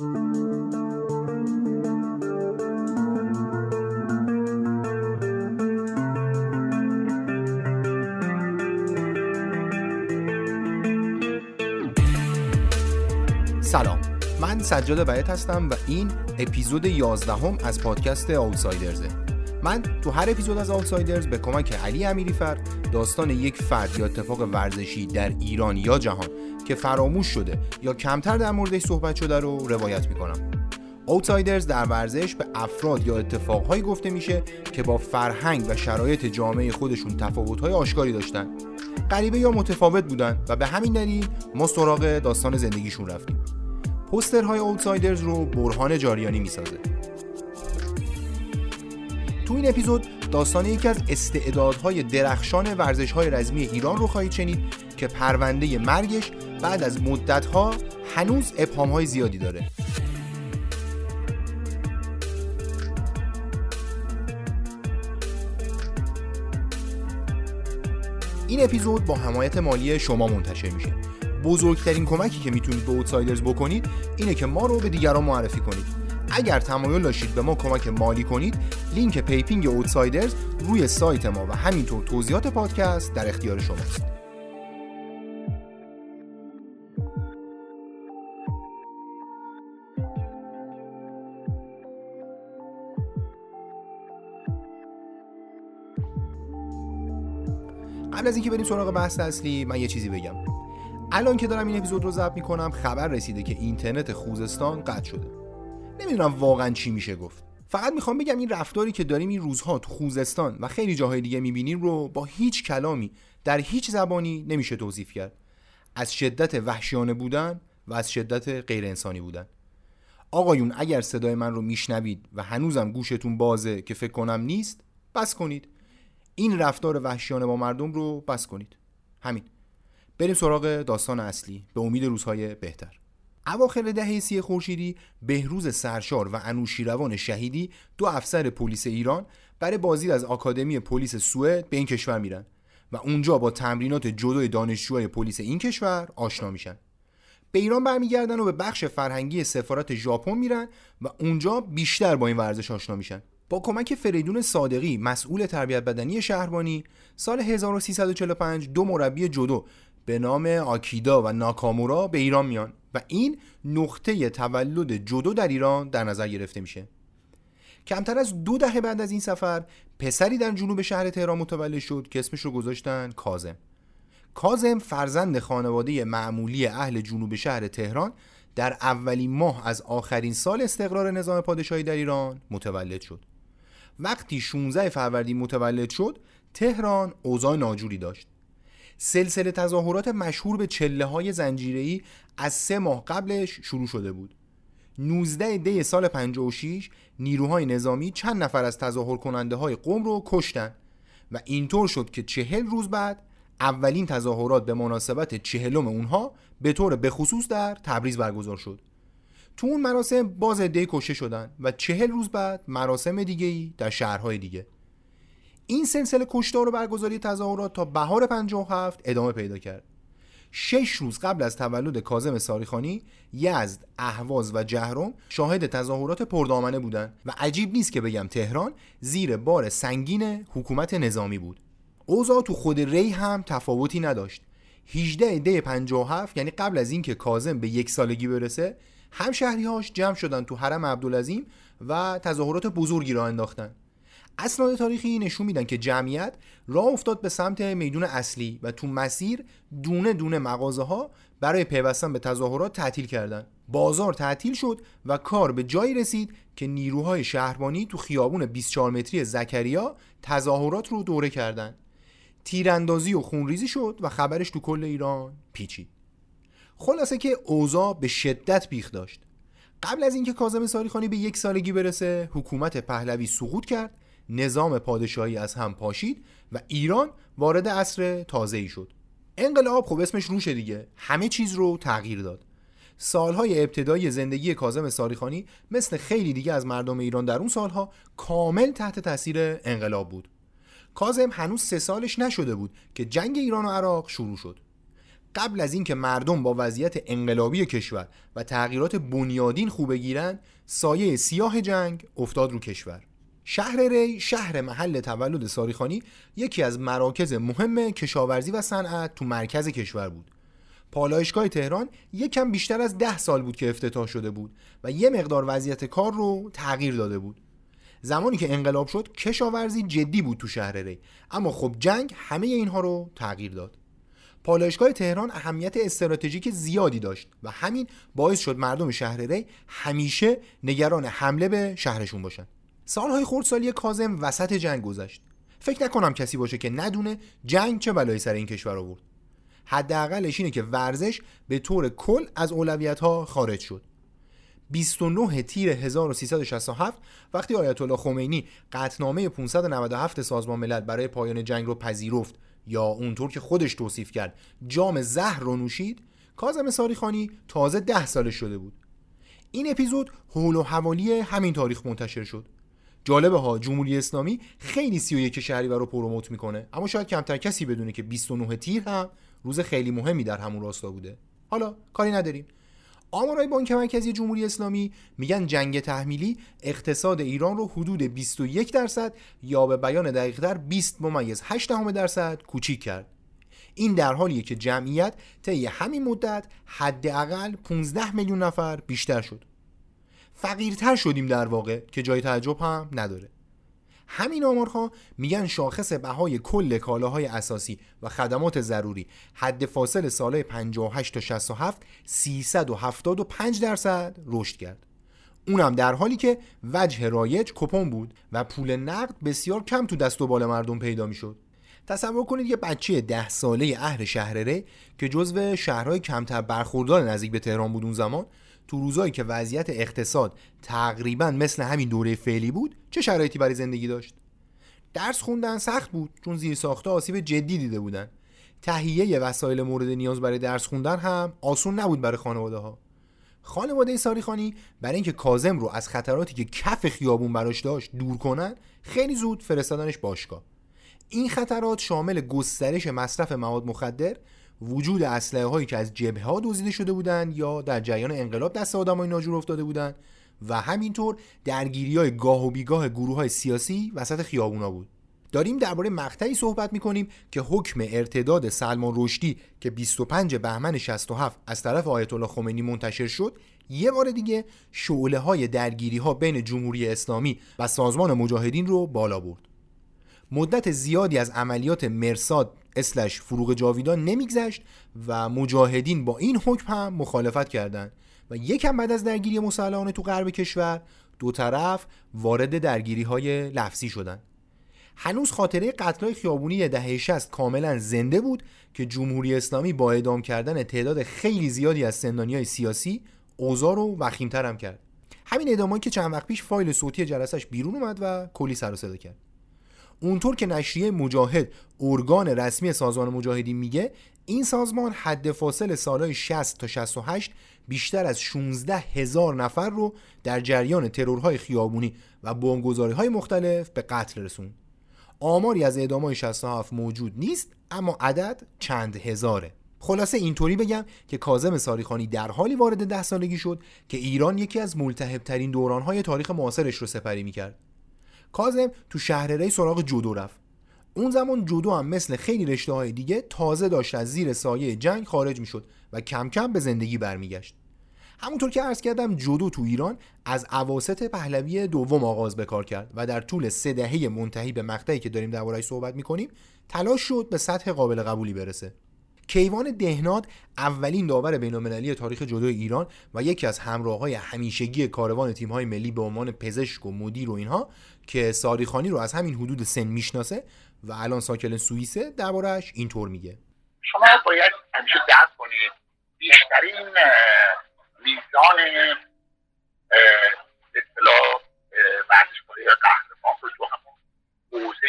سلام. من سجاد بیت هستم و این اپیزود 11 هم از پادکست آوتسایدرزه. من تو هر اپیزود از آوتسایدرز به کمک علی امیریفر داستان یک فرد یا اتفاق ورزشی در ایران یا جهان که فراموش شده یا کمتر در موردش صحبت شده رو روایت می‌کنم. آوتسایدرز در ورزش به افراد یا اتفاقهایی گفته میشه که با فرهنگ و شرایط جامعه خودشون تفاوتهای آشکاری داشتن. غریبه یا متفاوت بودن و به همین دلیل ما سراغ داستان زندگیشون رفتیم. پوسترهای اوتسایدرز رو برهان جاریانی می‌سازه. تو این اپیزود داستان یکی از استعدادهای درخشان ورزشهای رزمی ایران رو خواهید شنید که پرونده مرگش بعد از مدتها هنوز ابهامهای زیادی داره. این اپیزود با حمایت مالی شما منتشر میشه. بزرگترین کمکی که می‌تونید به Outsiders بکنید اینه که ما رو به دیگران معرفی کنید. اگر تمایل داشتید به ما کمک مالی کنید لینک پی‌پینگ Outsiders روی سایت ما و همینطور توضیحات پادکست در اختیار شماست. قبل از اینکه بریم سراغ بحث اصلی من یه چیزی بگم. الان که دارم این اپیزود رو ضبط می‌کنم خبر رسیده که اینترنت خوزستان قطع شده. نمی‌دونم واقعا چی میشه گفت. فقط می‌خوام بگم این رفتاری که داریم این روزها تو خوزستان و خیلی جاهای دیگه می‌بینیم رو با هیچ کلامی در هیچ زبانی نمیشه توصیف کرد. از شدت وحشیانه بودن و از شدت غیر انسانی بودن. آقایون اگر صدای من رو میشنوید و هنوزم گوشتون بازه که فکر کنم نیست بس کنید. این رفتار وحشیانه با مردم رو بس کنید. همین. بریم سراغ داستان اصلی. به امید روزهای بهتر. اواخر دهه سی خورشیدی بهروز سرشار و انوشیروان شهیدی دو افسر پلیس ایران برای بازدید از آکادمی پلیس سوئد به این کشور میرن و اونجا با تمرینات جدوی دانشجوهای پلیس این کشور آشنا میشن. به ایران برمیگردن و به بخش فرهنگی سفارت ژاپن میرن و اونجا بیشتر با این ورزش آشنا میشن. با کمک فریدون صادقی مسئول تربیت بدنی شهربانی سال 1345 دو مربی جدو به نام آکیدا و ناکامورا به ایران میان و این نقطه تولد جدو در ایران در نظر گرفته میشه. کمتر از دو دهه بعد از این سفر پسری در جنوب شهر تهران متولد شد که اسمش رو گذاشتن کازم کازم فرزند خانواده معمولی اهل جنوب شهر تهران در اولین ماه از آخرین سال استقرار نظام پادشاهی در ایران متولد شد. وقتی 16 فروردین متولد شد تهران اوضاع ناجوری داشت. سلسله تظاهرات مشهور به چله های زنجیری از سه ماه قبلش شروع شده بود. 19 دی سال 56 نیروهای نظامی چند نفر از تظاهر کننده های قوم رو کشتن و اینطور شد که چهل روز بعد اولین تظاهرات به مناسبت چهلم اونها به طور بخصوص در تبریز برگزار شد. تو اون مراسم باز عده کشته شدن و چهل روز بعد مراسم دیگه ای در شهرهای دیگه. این سلسله کشتار و برگزاری تظاهرات تا بهار 57 ادامه پیدا کرد. شش روز قبل از تولد کازم ساریخانی یزد، اهواز و جهرم شاهد تظاهرات پردامنه بودند و عجیب نیست که بگم تهران زیر بار سنگین حکومت نظامی بود. اوضاع تو خود ری هم تفاوتی نداشت. 18 دی 57 یعنی قبل از اینکه کازم به یک سالگی برسه هم شهریهاش جمع شدن تو حرم عبدالعظیم و تظاهرات بزرگی را انداختن اسناد تاریخی نشون میدن که جمعیت راه افتاد به سمت میدون اصلی و تو مسیر دونه دونه مغازه ها برای پیوستن به تظاهرات تعطیل کردند. بازار تعطیل شد و کار به جایی رسید که نیروهای شهربانی تو خیابون 24 متری زکریا تظاهرات رو دوره کردند. تیراندازی و خونریزی شد و خبرش تو کل ایران پیچید. خلاصه که اوضاع به شدت بیخ داشت. قبل از اینکه کاظم ساریخانی به یک سالگی برسه حکومت پهلوی سقوط کرد نظام پادشاهی از هم پاشید و ایران وارد عصر ای شد. انقلاب خب اسمش روشه دیگه. همه چیز رو تغییر داد. سالهای ابتدایی زندگی کاظم ساریخانی مثل خیلی دیگه از مردم ایران در اون سالها کامل تحت تاثیر انقلاب بود. کاظم هنوز سه سالش نشده بود که جنگ ایران و عراق شروع شد. قبل از اینکه مردم با وضعیت انقلابی کشور و تغییرات بنیادین خوب بگیرن سایه سیاه جنگ افتاد رو کشور. شهر ری شهر محل تولد ساریخانی یکی از مراکز مهم کشاورزی و صنعت تو مرکز کشور بود. پالایشگاه تهران یکم بیشتر از ده سال بود که افتتاح شده بود و یه مقدار وضعیت کار رو تغییر داده بود. زمانی که انقلاب شد کشاورزی جدی بود تو شهر ری اما خب جنگ همه اینها رو تغییر داد. پالایشگاه تهران اهمیت استراتژیک زیادی داشت و همین باعث شد مردم شهر ری همیشه نگران حمله به شهرشون باشن. سالهای خردسالی کازم وسط جنگ گذشت. فکر نکنم کسی باشه که ندونه جنگ چه بلایی سر این کشور آورد. حداقلش اینه که ورزش به طور کل از اولویت ها خارج شد. 29 تیر 1367 وقتی آیت الله خمینی قطنامه 597 سازمان ملل برای پایان جنگ رو پذیرفت یا اونطور که خودش توصیف کرد جام زهر رو نوشید کاظم ساریخانی تازه ده سالش شده بود. این اپیزود حول و حوالی همین تاریخ منتشر شد. جالبه ها جمهوری اسلامی خیلی 31 شهریور رو پروموت می‌کنه اما شاید کمتر کسی بدونه که 29 تیر هم روز خیلی مهمی در همون راستا بوده. حالا کاری نداریم. آمارای بانک مرکزی جمهوری اسلامی میگن جنگ تحمیلی اقتصاد ایران رو حدود 21 درصد یا به بیان دقیقتر 20 ممیز 8 درصد کوچیک کرد. این در حالیه که جمعیت طی همین مدت حداقل 15 میلیون نفر بیشتر شد. فقیرتر شدیم در واقع که جای تعجب هم نداره. همین آمارها میگن شاخص بهای کل کالاهای اساسی و خدمات ضروری. حد فاصل سال 58 تا 67 375 درصد رشد کرد. اونم در حالی که وجه رایج کپون بود و پول نقد بسیار کم تو دست و بال مردم پیدا می‌شد. تصور کنید یه بچه ده ساله اهل شهرره که جزو شهرهای کمتر برخوردار نزدیک به تهران بود اون زمان تو روزایی که وضعیت اقتصاد تقریبا مثل همین دوره فعلی بود چه شرایطی برای زندگی داشت؟ درس خوندن سخت بود چون زیر ساخته آسیب جدی دیده بودن. تهیه وسایل مورد نیاز برای درس خوندن هم آسون نبود برای خانواده ها خانواده ساریخانی برای اینکه کازم رو از خطراتی که کف خیابون براش داشت دور کنن خیلی زود فرستادنش باشگاه. این خطرات شامل گسترش مصرف مواد مخدر وجود اسلحه هایی که از جبهه ها دزدیده شده بودند یا در جریان انقلاب دست آدمای ناجور افتاده بودند و همینطور درگیری های گاه و بیگاه گروه های سیاسی وسط خیابونا بود. داریم درباره مقطعی صحبت می‌کنیم که حکم ارتداد سلمان رشدی که 25 بهمن 67 از طرف آیت الله خمینی منتشر شد یه بار دیگه شعله های درگیری ها بین جمهوری اسلامی و سازمان مجاهدین رو بالا برد. مدت زیادی از عملیات مرساد اسلش فروغ جاویدان نمیگذشت و مجاهدین با این حکم هم مخالفت کردند و یکم بعد از درگیری مسلحانه تو غرب کشور دو طرف وارد درگیری های لفظی شدند. هنوز خاطره قتلای خیابونی دهه 60 کاملا زنده بود که جمهوری اسلامی با اعدام کردن تعداد خیلی زیادی از زندانی های سیاسی اوضاع رو وخیمتر هم کرد. همین اعدامایی که چند وقت پیش فایل صوتی جلسش بیرون اومد و کلی سر و صدا کرد. اونطور که نشریه مجاهد ارگان رسمی سازمان مجاهدین میگه این سازمان حد فاصل سالهای 60 تا 68 بیشتر از 16 هزار نفر رو در جریان ترورهای خیابونی و بمبگذاری های مختلف به قتل رسوند. آماری از اعدامهای 67 موجود نیست اما عدد چند هزاره. خلاصه اینطوری بگم که کاظم ساریخانی در حالی وارد ده سالگی شد که ایران یکی از ملتهب ترین دورانهای تاریخ معاصرش رو سپری می‌کرد. کازم تو شهر ری سراغ جودو رفت. اون زمان جودو هم مثل خیلی رشته های دیگه تازه داشت از زیر سایه جنگ خارج می‌شد و کم کم به زندگی برمیگشت. همونطور که عرض کردم جودو تو ایران از عواست پهلوی دوم آغاز به کار کرد و در طول سه دهه منتهی به مقطعی که داریم درباره‌اش صحبت می‌کنیم تلاش شد به سطح قابل قبولی برسه. کیوان دهناد اولین داور بینالمللی تاریخ جودو ایران و یکی از همراههای همیشگی کاروان تیم‌های ملی به عنوان پزشک و مدیر و اینها که ساریخانی رو از همین حدود سن می‌شناسه و الان ساکن سوئیسه دربارهش اینطور میگه. شما باید همیشه درک کنید. بیشترین میزان اصطلاح ورزشکاری قهرمان رو تو همون حوزه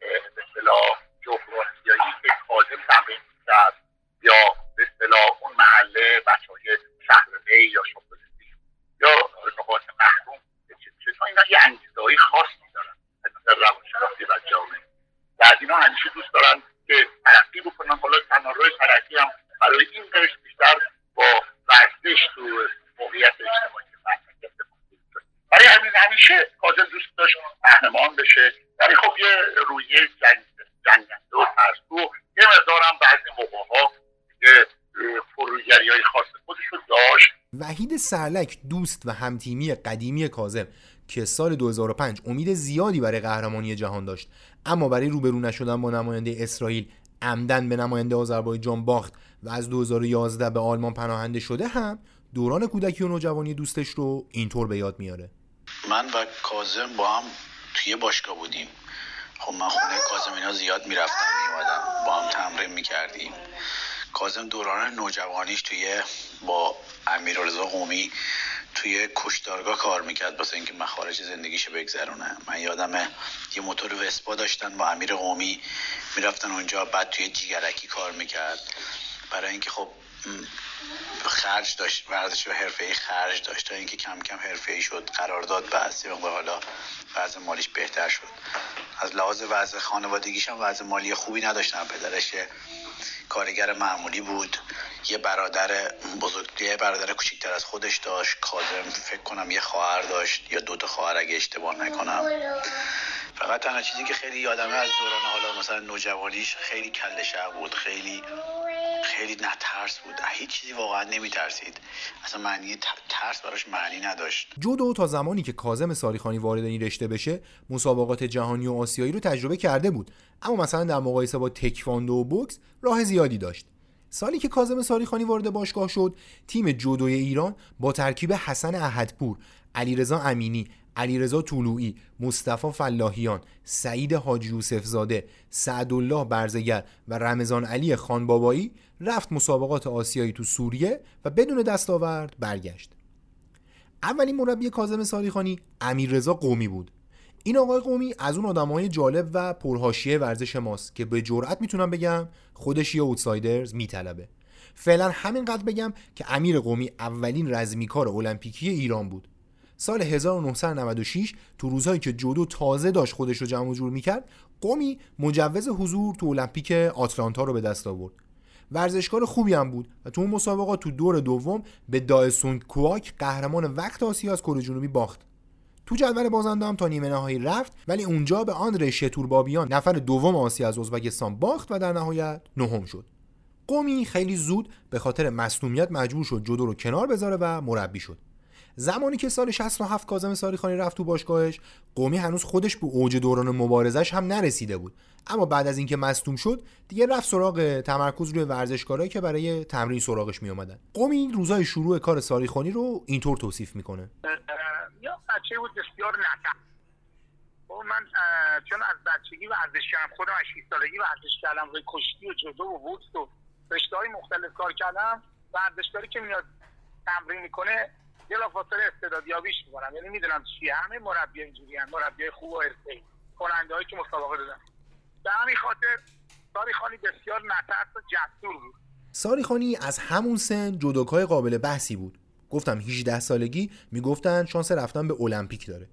به اصطلاح جغرافیایی که کاظم تمرین در یا به اصطلاح اون محله بچه های شهر بی یا شبلستی یا نقاط محروم. چطور اینا یه انگیزههای خاصی دارن؟ از نظر روانشناسی و جامعه. بعد اینا همیشه دوست دارن که ترقی بکنن. حالا تنها روی ترقی هم برای این قرش بیشتر با ورزش تو موقعیت اجتماعی برای همین همیشه کازم دوست داشت قهرمان بشه. ولی خب یه رویه جنگی جنگنده و ترسو یه مقدارم بعضی موقع ها یه فروگری های خاص خودش رو داشت. وحید سرلک دوست و همتیمی قدیمی کازم که سال 2005 امید زیادی برای قهرمانی جهان داشت. اما برای روبرو نشدن با نماینده اسرائیل عمدن به نماینده آذربایجان باخت و از 2011 به آلمان پناهنده شده هم دوران کودکی و نوجوانی دوستش رو اینطور به یاد میاره. من و کازم با هم توی باشگاه بودیم. خب من خونه کازم اینا زیاد می‌رفتم میومدم با هم تمرین می‌کردیم. کازم دوران نوجوانیش توی با امیرالرضا قومی توی کشتارگاه کار می‌کرد. واسه اینکه مخارج زندگیشو بگذرونه من یادمه یه موتور وسپا داشتن با امیر قومی. می‌رفتن اونجا بعد توی جیگرکی کار می‌کرد. برای اینکه خب خرج داشت ورزش و حرفه ای خرج داشت. تا اینکه کم کم حرفه ای شد قرارداد بسته و حالا وضع مالیش بهتر شد. از لحاظ وضع خانوادگیش هم وضع مالی خوبی نداشتن پدرش کارگر معمولی بود. یه برادر بزرگ یه برادر کوچیکتر از خودش داشت. کاظم فکر کنم یه خواهر داشت یا دو تا خواهر اگه اشتباه نکنم. فقط تنها چیزی که خیلی یادمه از دوران حالا مثلا نوجوانیش خیلی کل بود. خیلی خیلی نه ترس بود هیچ چیزی واقعا نمیترسید. اصلا معنی ترس براش معنی نداشت. جودو تا زمانی که کازم ساریخانی وارد این رشته بشه مسابقات جهانی و آسیایی رو تجربه کرده بود. اما مثلا در مقایسه با تکواندو و بوکس راه زیادی داشت. سالی که کازم ساریخانی وارد باشگاه شد تیم جودوی ایران با ترکیب حسن احدپور علیرضا امینی علیرضا طلوعی، مصطفی فلاحیان، سعید حاجی یوسف زاده، سعدالله برزگر و رمضان علی خانبابایی رفت مسابقات آسیایی تو سوریه و بدون دستاورد برگشت. اولین مربی کاظم ساریخانی امیررضا قومی بود. این آقای قومی از اون آدمای جالب و پرهاشیه ورزش ماست که به جرئت می‌تونم بگم خودش یه اوتسایدرز میطلبه. فعلا همینقدر بگم که امیر قومی اولین رزمیکار المپیکی ایران بود. سال 1996 تو روزهایی که جودو تازه داشت خودش رو جمع جور می‌کرد قومی مجوز حضور تو المپیک آتلانتا رو به دست آورد ورزشکار خوبی هم بود. و تو اون مسابقات تو دور دوم به دایسونگ کواک قهرمان وقت آسیا از کره جنوبی باخت. تو جدول بازنده هم تا نیمه نهایی رفت ولی اونجا به آندره شتوربابیان نفر دوم آسیا از ازبکستان باخت و در نهایت نهم شد. قومی خیلی زود به خاطر مصونیت مجبور شد جودو رو کنار بذاره و مربی شد. زمانی که سال 67 کاظم ساریخانی رفت تو باشگاهش قومی هنوز خودش به اوج دوران مبارزش هم نرسیده بود. اما بعد از اینکه مصدوم شد دیگه رفت سراغ تمرکز روی ورزشکارایی که برای تمرین سراغش می اومدن قومی روزای شروع کار ساریخانی رو اینطور توصیف می‌کنه. یا بچه بود بسیار خب من چون از بچگی ورزش کردم خودم از 6 سالگی ورزش کردم روی کشتی و جدو و بوکس و رشته های مختلف کار کردم. ورزشکاری که میاد تمرین می‌کنه بلافاصله استعدادیابیش می‌کنم یعنی می‌دونم چیه همه مربی اینجوری هم مربی خوب و حرفه‌ای کننده هایی که مسابقه دادن به همین خاطر ساری خانی بسیار نترس و جسور بود ساری خانی از همون سن جدوکای قابل بحثی بود. گفتم 18 سالگی می‌گفتن شانس رفتن به المپیک داره.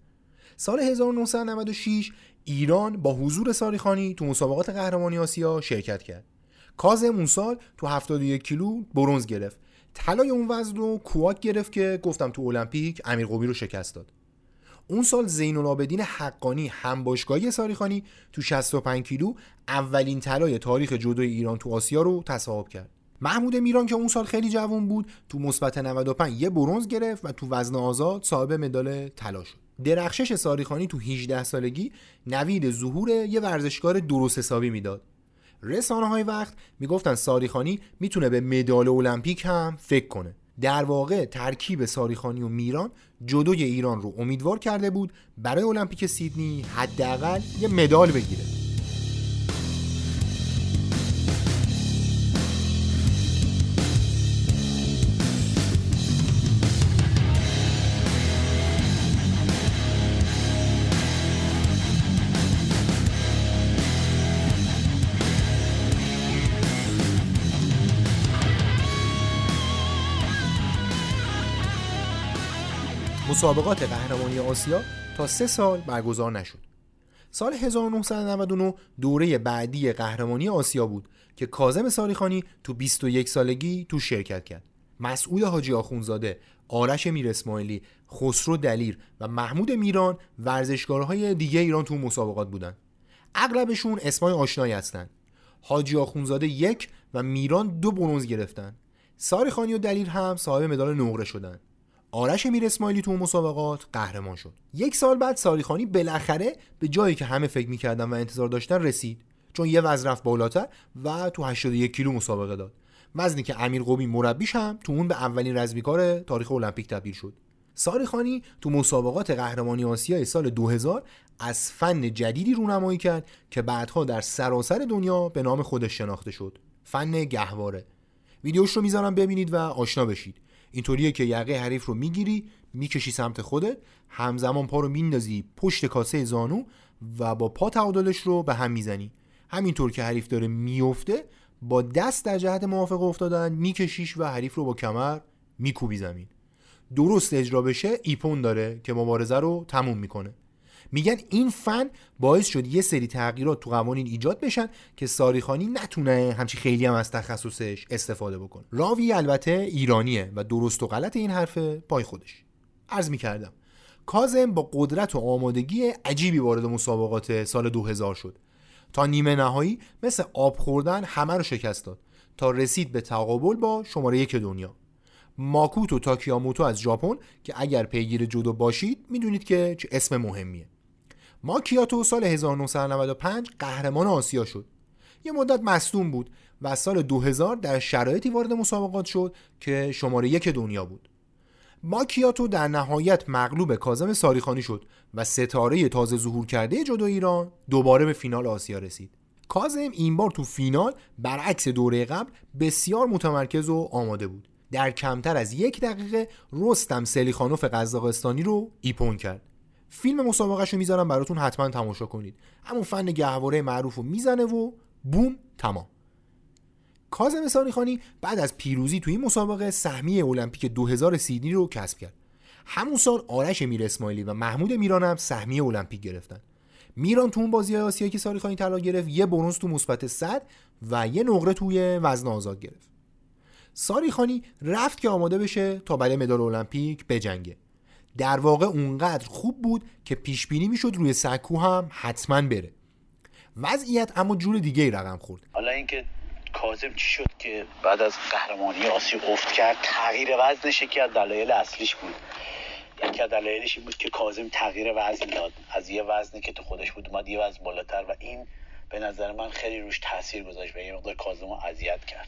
سال 1996 ایران با حضور ساریخانی تو مسابقات قهرمانی آسیا شرکت کرد. کازم اون سال تو 71 کیلو برونز گرفت. طلای اون وزن رو کواک گرفت که گفتم تو المپیک امیر قومی رو شکست داد. اون سال زین العابدین حقانی همباشگاهی ساریخانی تو 65 کیلو اولین طلای تاریخ جودوی ایران تو آسیا رو تصاحب کرد. محمود میران که اون سال خیلی جوان بود تو مثبت 95 یه برونز گرفت و تو وزن آزاد صاحب مدال طلا شد. درخشش ساریخانی تو 18 سالگی نوید ظهور یه ورزشکار درست حسابی می‌داد. رسانه های وقت می‌گفتن ساریخانی می‌تونه به مدال المپیک هم فکر کنه. در واقع ترکیب ساریخانی و میران جدوی ایران رو امیدوار کرده بود برای المپیک سیدنی حداقل یه مدال بگیره. مسابقات قهرمانی آسیا تا سه سال برگزار نشد. سال 1999 دوره بعدی قهرمانی آسیا بود که کازم ساریخانی تو 21 سالگی تو شرکت کرد. مسعود حاجی آخونزاده، آرش میر اسماعیلی خسرو دلیر و محمود میران ورزشکارهای دیگه ایران تو مسابقات بودن اغلبشون اسمای آشنایی هستن حاجی آخونزاده یک و میران دو برونز گرفتن ساری خانی و دلیر هم صاحب مدال نقره شدن آرش میر اسماعیلی تو مسابقات قهرمان شد. یک سال بعد ساری خانی بالاخره به جایی که همه فکر می‌کردن و انتظار داشتن رسید. چون یه وزن رفت بالاتر و تو 81 کیلو مسابقه داد. وزنی که امیر قومی مربیش هم تو اون به اولین رزمیکار تاریخ المپیک تبدیل شد. ساری خانی تو مسابقات قهرمانی آسیای سال 2000 از فن جدیدی رونمایی کرد که بعدها در سراسر دنیا به نام خودش شناخته شد. فن گهواره. ویدیوش رو می‌ذارم ببینید و آشنا بشید. اینطوریه که یقه حریف رو می‌گیری می‌کشی سمت خودت همزمان پا رو میندازی پشت کاسه زانو و با پا تعادلش رو به هم می‌زنی. همینطور که حریف داره میفته با دست در جهت موافق افتادن میکشیش و حریف رو با کمر میکوبی زمین. درست اجرا بشه ایپون داره که مبارزه رو تموم می‌کنه. میگن این فن باعث شد یه سری تغییرات تو قوانین ایجاد بشن که ساریخانی نتونه همچی خیلی هم از تخصصش استفاده بکنه. راوی البته ایرانیه و درست و غلط این حرفه پای خودش. عرض می‌کردم کازم با قدرت و آمادگی عجیبی وارد مسابقات سال 2000 شد. تا نیمه نهایی مثل آب خوردن همه رو شکست داد. تا رسید به تقابل با شماره یک دنیا. ماکوتو تاکیاموتو از ژاپن که اگر پیگیر جودو باشید می‌دونید که چه اسم مهمیه. ماکیاتو سال 1995 قهرمان آسیا شد. یه مدت مصدوم بود و سال 2000 در شرایطی وارد مسابقات شد که شماره یک دنیا بود. ماکیاتو در نهایت مغلوب کازم ساریخانی شد و ستاره تازه ظهور کرده جدو ایران دوباره به فینال آسیا رسید. کازم این بار تو فینال برعکس دوره قبل بسیار متمرکز و آماده بود. در کمتر از یک دقیقه رستم سلیخانوف قزاقستانی رو ایپون کرد. فیلم مسابقهش رو می‌ذارم براتون حتما تماشا کنید. همون فن گهواره معروف رو می‌زنه و بوم تمام. کازم ساریخانی بعد از پیروزی توی این مسابقه سهمیه المپیک 2000 سیدنی رو کسب کرد. همون سال آرش میر اسماعیلی و محمود میران هم سهمیه المپیک گرفتن. میران تو اون بازی آسیایی که ساریخانی طلا گرفت یه برنز تو مثبت 100 و یه نقره توی وزن آزاد گرفت. ساریخانی رفت که آماده بشه تا برای مدال المپیک بجنگه. در واقع اونقدر خوب بود که پیش بینی می‌شد روی سکو هم حتما بره. وضعیت اما جور دیگه ای رقم خورد. حالا اینکه کاظم چی شد که بعد از قهرمانی آسیا افت کرد تغییر وزنش یکی از دلایل اصلیش بود. یکی از دلایلش این بود که کاظم تغییر وزن داد. از یه وزنی که تو خودش بود اومد یه وزن بالاتر و این به نظر من خیلی روش تاثیر گذاشت و یه مقدار کاظم رو اذیت کرد.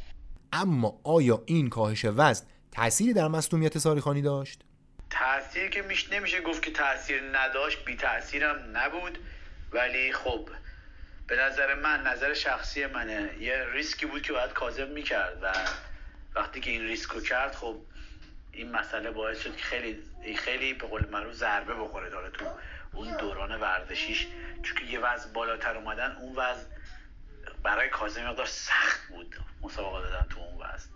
اما آیا این کاهش وزن تأثیری در مصونیت ساریخانی داشت؟ تاثیر که میش نمیشه گفت که تاثیر نداشت بی تاثیرم نبود. ولی خب به نظر من نظر شخصی منه. یه ریسکی بود که باید کاظم می‌کرد و وقتی که این ریسکو کرد خب این مسئله باعث شد که خیلی خیلی به قول معروف ضربه بخوره داره تو اون دوران ورزشیش. چون یه وزن بالاتر اومدن اون وزن برای کاظم مقدار سخت بود. مسابقه دادن تو اون وزن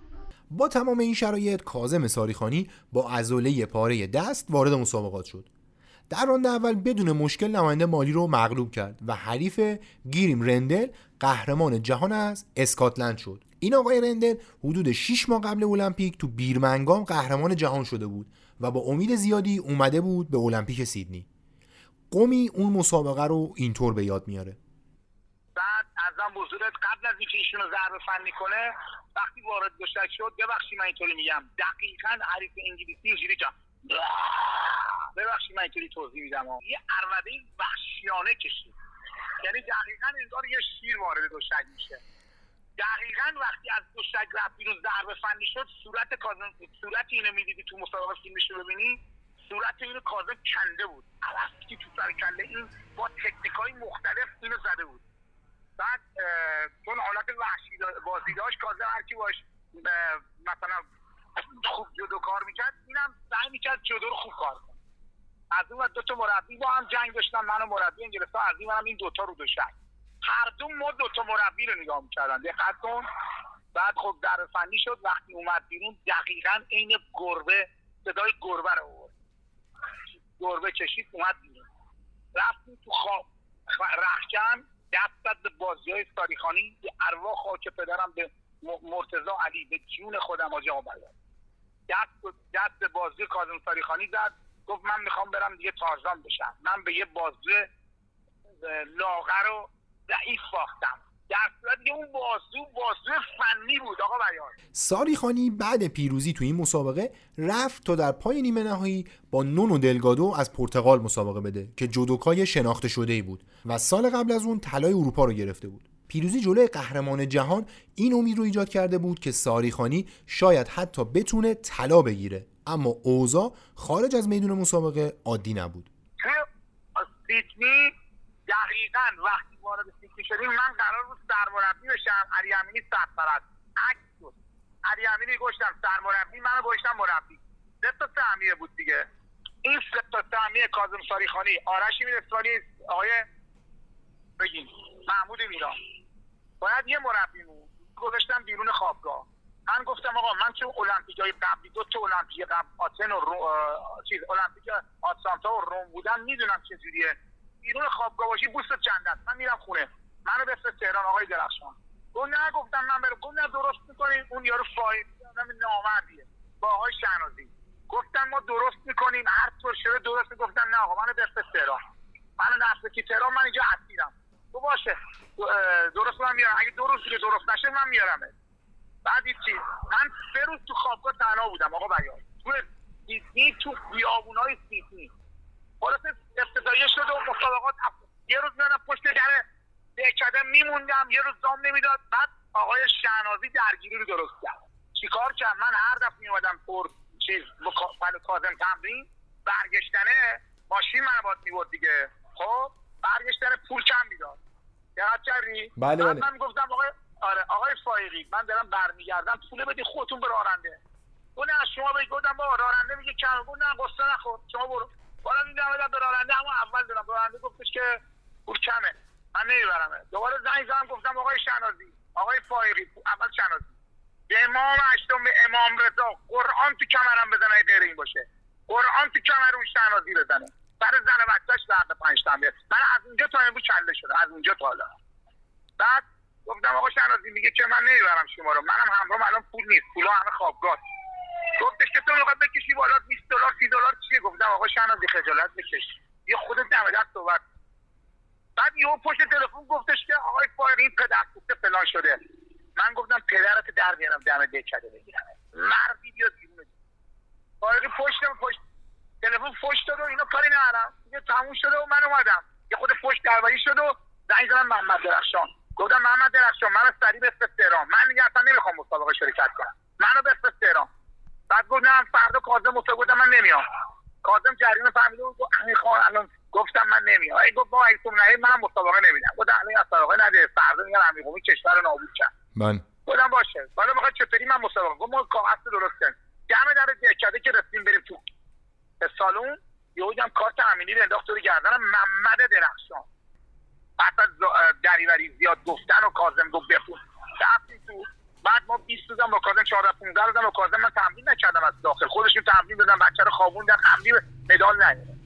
با تمام این شرایط کاظم ساریخانی با عضله پاره دست وارد مسابقات شد. در راند اول بدون مشکل نماینده مالی رو مغلوب کرد و حریف گیریم رندل قهرمان جهان از اسکاتلند شد. این آقای رندل حدود 6 ماه قبل المپیک تو بیرمنگام قهرمان جهان شده بود و با امید زیادی اومده بود به المپیک سیدنی. قومی اون مسابقه رو اینطور به یاد میاره. ازم بزرگت قبل از اینکه ایشون رو ضربه فنی کنه وقتی وارد گشتک شد ببخشید من اینطوری میگم. دقیقا حریف انگلیسی اینجوری جا ببخشید من اینطوری توضیح میدم. یه عربده وحشیانه کشید. یعنی دقیقا انگار یه شیر وارد دوشک میشه. دقیقا وقتی از دوشک رفت بیرون ضربه فنی شد صورت کازم صورت اینو می‌دیدی تو مسابقه رو ببینی صورت اینو کازم کنده بود. که تو سر کنده این با تکنیک های مختلف اینو زده بود. بعد چون حالت وحشی بازی داشت کازم هرکی باش مثلا خوب جدو کار می‌کرد اینم سعی می‌کرد جدو رو خوب کار کنه. از اون دو تا مربی با هم جنگ داشتن من و مربی انگلستان از این هم این دوتا رو داشتن هر دو ما دوتا مربی رو نگاه می‌کردن دقت کن. بعد خب در فنی شد وقتی اومد بیرون دقیقا عین گربه صدای گربه رو آورد. گربه کشید اومد بیرون. رفتیم تو خواب رخکن. دست به بازی های تاریخانی به ارواح خاک پدرم به مرتزا علی به جون خودم آجا آمدن دست دست بازی کاظم ساریخانی زد. گفت من می‌خوام برم دیگه تارزان بشم. من به یه بازی لاغر و ضعیف باختم. در صورت دیگه اون بازو بازو فنی بود آقا بیان. ساری خانی بعد پیروزی تو این مسابقه رفت تا در پای نیمه نهایی با نونو دلگادو از پرتغال مسابقه بده که جودوکای شناخته شده ای بود. و سال قبل از اون طلای اروپا رو گرفته بود. پیروزی جلوی قهرمان جهان این امید رو ایجاد کرده بود که ساریخانی شاید حتی بتونه طلا بگیره. اما اوزا خارج از میدون مسابقه عادی نبود. سیدنی دقیقا وقتی وارد سیدنی شدیم من قرار بود سرمربی بشم. علی امینی سرپرست. عکس بود علی امینی گشتم سرمربی منو گشتم مربی. سه تا سهمیه بود دیگه. این سه تا سهمیه کاظم ساریخانی آرش میرسانی آقای بگیم. محمود میران باید یه مربی بود. گذاشتم بیرون خوابگاه. من گفتم آقا من چه المپیکای قبلی دو تا المپیک قبل آتن و رو... چیز المپیک آتلانتا و روم بودم می‌دونم چه جوریه. بیرون خوابگاه باشی بوست چند من میرم خونه. منو بفرست تهران آقای درخشان. گفت نه گفتم من برم. گفت نه درست می‌کنیم اون یارو فایل نامردیه. با آقای شهنازی. گفتن ما درست می‌کنیم. هر طور شده درست گفتن نه آقا منو بفرست تهران. منو نفس که تهران من اینجا اسیرم تو باشه. درست من میارم. اگه درست که درست نشه من میارمه بعد چی من سه روز تو خوابگاه تنها بودم آقا بیان. تو سیدنی تو بیابونای سیدنی خلاص افتتاحیه شد و مسابقات یه روز میادم پشت در دهکده میموندم یه روز دام نمی‌داد. بعد آقای شهنازی درگیری رو درست کرد. چیکار کرد؟ من هر دفعه میومدم پر چیز بله کازم تمرین برگشتنه ماشین من باید می‌برد دیگه. خب؟ برگشتن پول کم می‌داد. دقت کردی بله بله. من گفتم آقای آره آقای فایقی من دارم برمیگردم پول بدی خودتون به راننده. اون از شما بگید گفتم با راننده میگه کم گفت نه قصه نخور. شما برو. بالا میدم به راننده اما اول دارم راننده گفتش که پول کمه. من نمیبرمه دوباره زنگ زدم گفتم آقای شنازی آقای فایقی اول شنازی. به امام هشتم به امام رضا قرآن تو کمرم بزنه غیر این باشه. قرآن تو کمر اون شنازی بزنه. برای زن بچهش درد پنج تنبه من از اونجا تا امروز کله شده. از اونجا تا حالا. بعد گفتم آقا شنازی میگه که من نمی‌برم شما رو. منم همراهم الان پول نیست. پولا همه خوابگاه. گفتش که تو می‌خواد بکشی بالا 20 دلار 30 دلار چیه؟ گفتم آقا شنازی خجالت بکش. یه خودت دم دست صحبت. بعد یهو پشت تلفن گفتش که آقای فایر این پدر پوسته فلان شده. من گفتم پدرت در میارم دم دهکده بگیرم. مردی بیاد بیرون. فایقی پشت پشت تلفن فوش داد و اینا کاری ندارم. دیگه تموم شده و من اومدم. یه خود فوش درباری شد و زنگ زدم محمد درخشان. گفتم محمد درخشان منو سریع بفرست تهران. من دیگه اصلا نمی‌خوام مسابقه شرکت کنم. منو بفرست تهران. بعد گفت نه فردا کاظم مسابقه گفتم من نمیام. کاظم جریان فهمیده بود گفت امیر خان الان گفتم من نمیام. ای گفت با ایتون نه من مسابقه نمیدم. گفت الان مسابقه نده. فردا میگن امیر قومی کشور نابود کرد. من گفتم باشه. حالا می‌خواد چطوری من مسابقه گفت ما کاغذ درست کنیم جمع در دهکده که رسیدیم بریم تو سالون. یهو دیدم کارت امینی رو انداخت رو گردنم محمد درخشان. بعد از دریوری زیاد گفتن و کاظم گفت بخون رفتیم تو بعد ما 20 روزم با کاظم 14 15 روزم با کاظم من تمرین نکردم از داخل. خودشون تمرین دادم بچه رو خوابوندن تمرین مدال نگرفت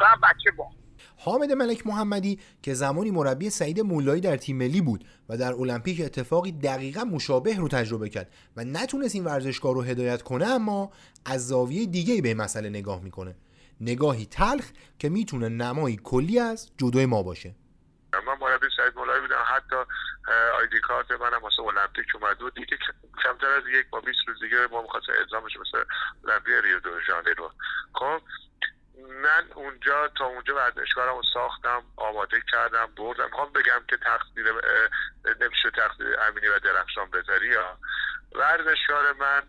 و بچه با. حامد ملک محمدی که زمانی مربی سعید مولایی در تیم ملی بود و در المپیک اتفاقی دقیقا مشابه رو تجربه کرد و نتونست این ورزشکار رو هدایت کنه اما از زاویه دیگه به مسئله نگاه می‌کنه. نگاهی تلخ که می‌تونه نمایی کلی از جودوی ما باشه. من مربی سعید مولایی بودم. حتی آیدی کارت منم واسه المپیک اومد. و دیگه کمتر از یک با 20 روز دیگه ما می‌خواستیم اعزام بشه مثل المپیک ریو دو ژانیرو خب من اونجا تا اونجا ورزشکارم رو ساختم آماده کردم بردم. می‌خوام بگم که تقصیر نمیشه تقصیر امینی و درخشان بذاری یا؟ ورزشکار من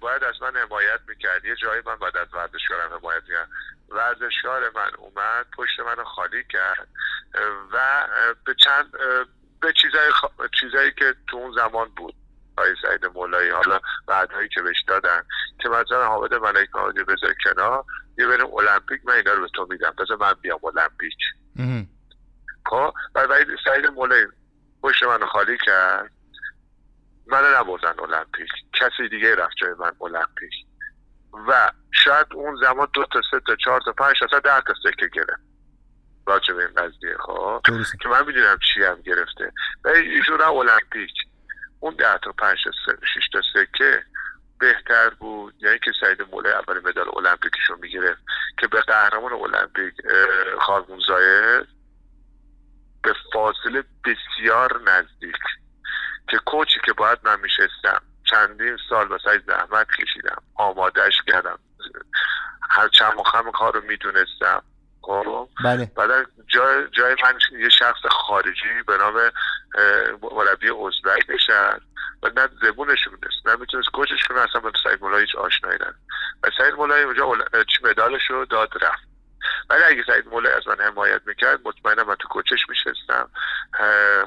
باید از من حمایت می‌کرد. یه جایی من باید از ورزشکارم حمایت می‌کرد. ورزشکار من اومد پشت منو خالی کرد و به چند به چیزای, خ... چیزایی که تو اون زمان بود. آقای سعید مولایی حالا بعدهایی که بهش دادن که مثلا حامد ملک محمدی بذار کنار یه بریم المپیک من اینا رو به تو میدم. بذار من بیام المپیک. خب بعد سعید مولایی پشت منو خالی کرد. منو نبردن المپیک. کسی دیگه رفت جای من المپیک. و شاید اون زمان دو تا سه تا چهار تا پنج تا ده تا سکه گرفت. راجع به این قضیه خب؟ که من می‌دونم چی هم گرفته. و ایشون المپیک. اون ده تا پنج تا شش تا سکه بهتر بود. یا اینکه سعید موله اول مدال المپیکشو می‌گرفت که به قهرمان المپیک خارمون زاید به فاصله بسیار نزدیک. که کوچی که باید من میشستم. چندین سال واسه زحمت کشیدم. آمادهش کردم. هر چند مخم کار رو می‌دونستم. خب؟ بله. بعد جای, جای من یه شخص خارجی به نام مربی ازبک نشد و نه زبونش میدست نه می‌تونست کوچش کنه اصلا با سعید مولای هیچ آشنایی نداره و سعید مولای اونجا چی مدالش رو داد رفت. ولی اگه سعید مولای از من حمایت می‌کرد مطمئنم من تو کوچش میشستم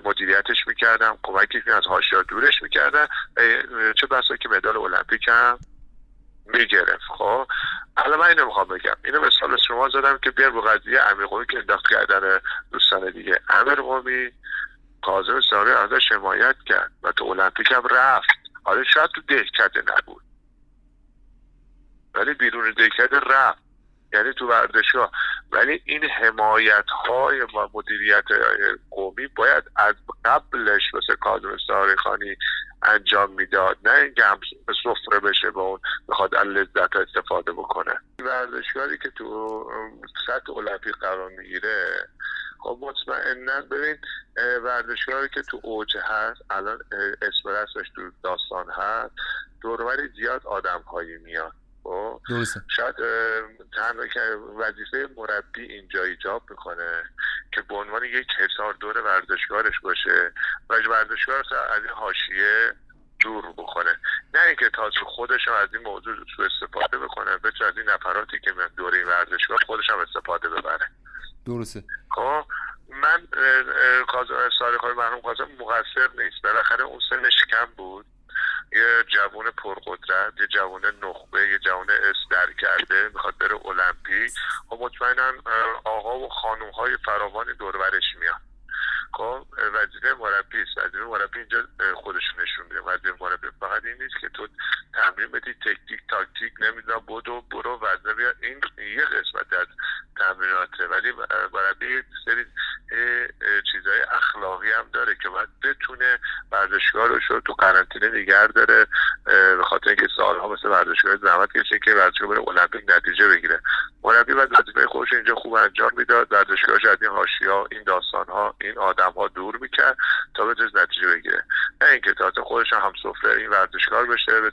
مدیریتش می‌کردم کمکش از هاشیا دورش می‌کردم چه بسا که مدال المپیک هم می‌گرفت. خب حالا من اینو می‌خوام بگم. اینو مثال شما زدم که بیار به قضیه امیر قومی که انداخت کردن دوستان دیگه. امیر قومی کاظم ازش حمایت کرد و تو المپیک هم رفت. حالا شاید تو دهکده نبود. ولی بیرون دهکده رفت. یعنی تو ورزشگاه. ولی این حمایت های و مدیریت قومی باید از قبلش مثل کاظم خانی انجام می‌داد. نه اینکه هم سفره بشه به اون بخواد از لذت استفاده بکنه. ورزشکاری که تو سطح المپیک قرار می‌گیره خب مطمئنا ببین ورزشکاری که تو اوج هست الان اسم رسمش تو داستان هست دوروری زیاد آدم هایی میاد خب شاید تنها که وظیفه مربی اینجا ایجاب می‌کنه که به عنوان یک حسار دور ورزشکارش باشه و ورزشکار از این حاشیه دور بکنه نه اینکه تازه خودش از این موضوع سو استفاده بکنه بتونه از این نفراتی که من دوره این ورزشگاه خودش هم استفاده ببره. درسته. خب من سارخ مرحوم قاسم مقصر نیست. بالاخره اون سنش کم بود. یه جوان پرقدرت یه جوان نخبه یه جوان استر کرده می‌خواد بره المپیک. و خب مطمئنا آقا و خانوم های فراوانی دورورش میاد. خب وزیر مربی است. وزیر مربی اینجا خودش نشون میده. وزیر مربی فقط این نیست که تو تمرین بدی تکتیک تاکتیک نمی‌دونم بدو برو وزنه بیا. این یه قسمت از تمریناته. ولی مربی سری چیزهای اخلاقی هم داره که باید بتونه ورزشکارش رو تو قرنطینه نگه داره به خاطر اینکه سالها مثل ورزشگاه زحمت کشه که ورزشگاه بره المپیک نتیجه بگیره. مربی باید وظیفه خودش اینجا خوب انجام می‌داد. ورزشگاهش از این حاشیه این داستانها این آدم ها دور می‌کرد تا بتونست نتیجه بگیره. نه اینکه تازه خودش هم سفره این ورزشکار بشه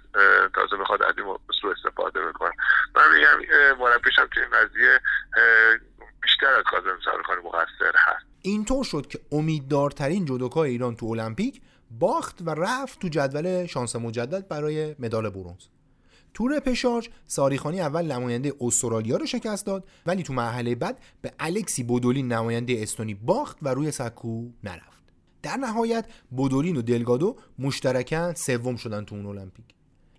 تازه بخواد از این سو استفاده بکنه. من میگم مربیش هم تو این قضیه بیشتر از کاظم سارخانی مقصر هست. اینطور شد که امیددارترین جودوکای ایران تو المپیک باخت و رفت تو جدول شانس مجدد برای مدال برنز تور پشارج ساریخانی اول نماینده استرالیا رو شکست داد ولی تو مرحله بعد به الکسی بودولین نماینده استونی باخت و روی سکو نرفت. در نهایت بودولین و دلگادو مشترکاً سوم شدن تو اون المپیک.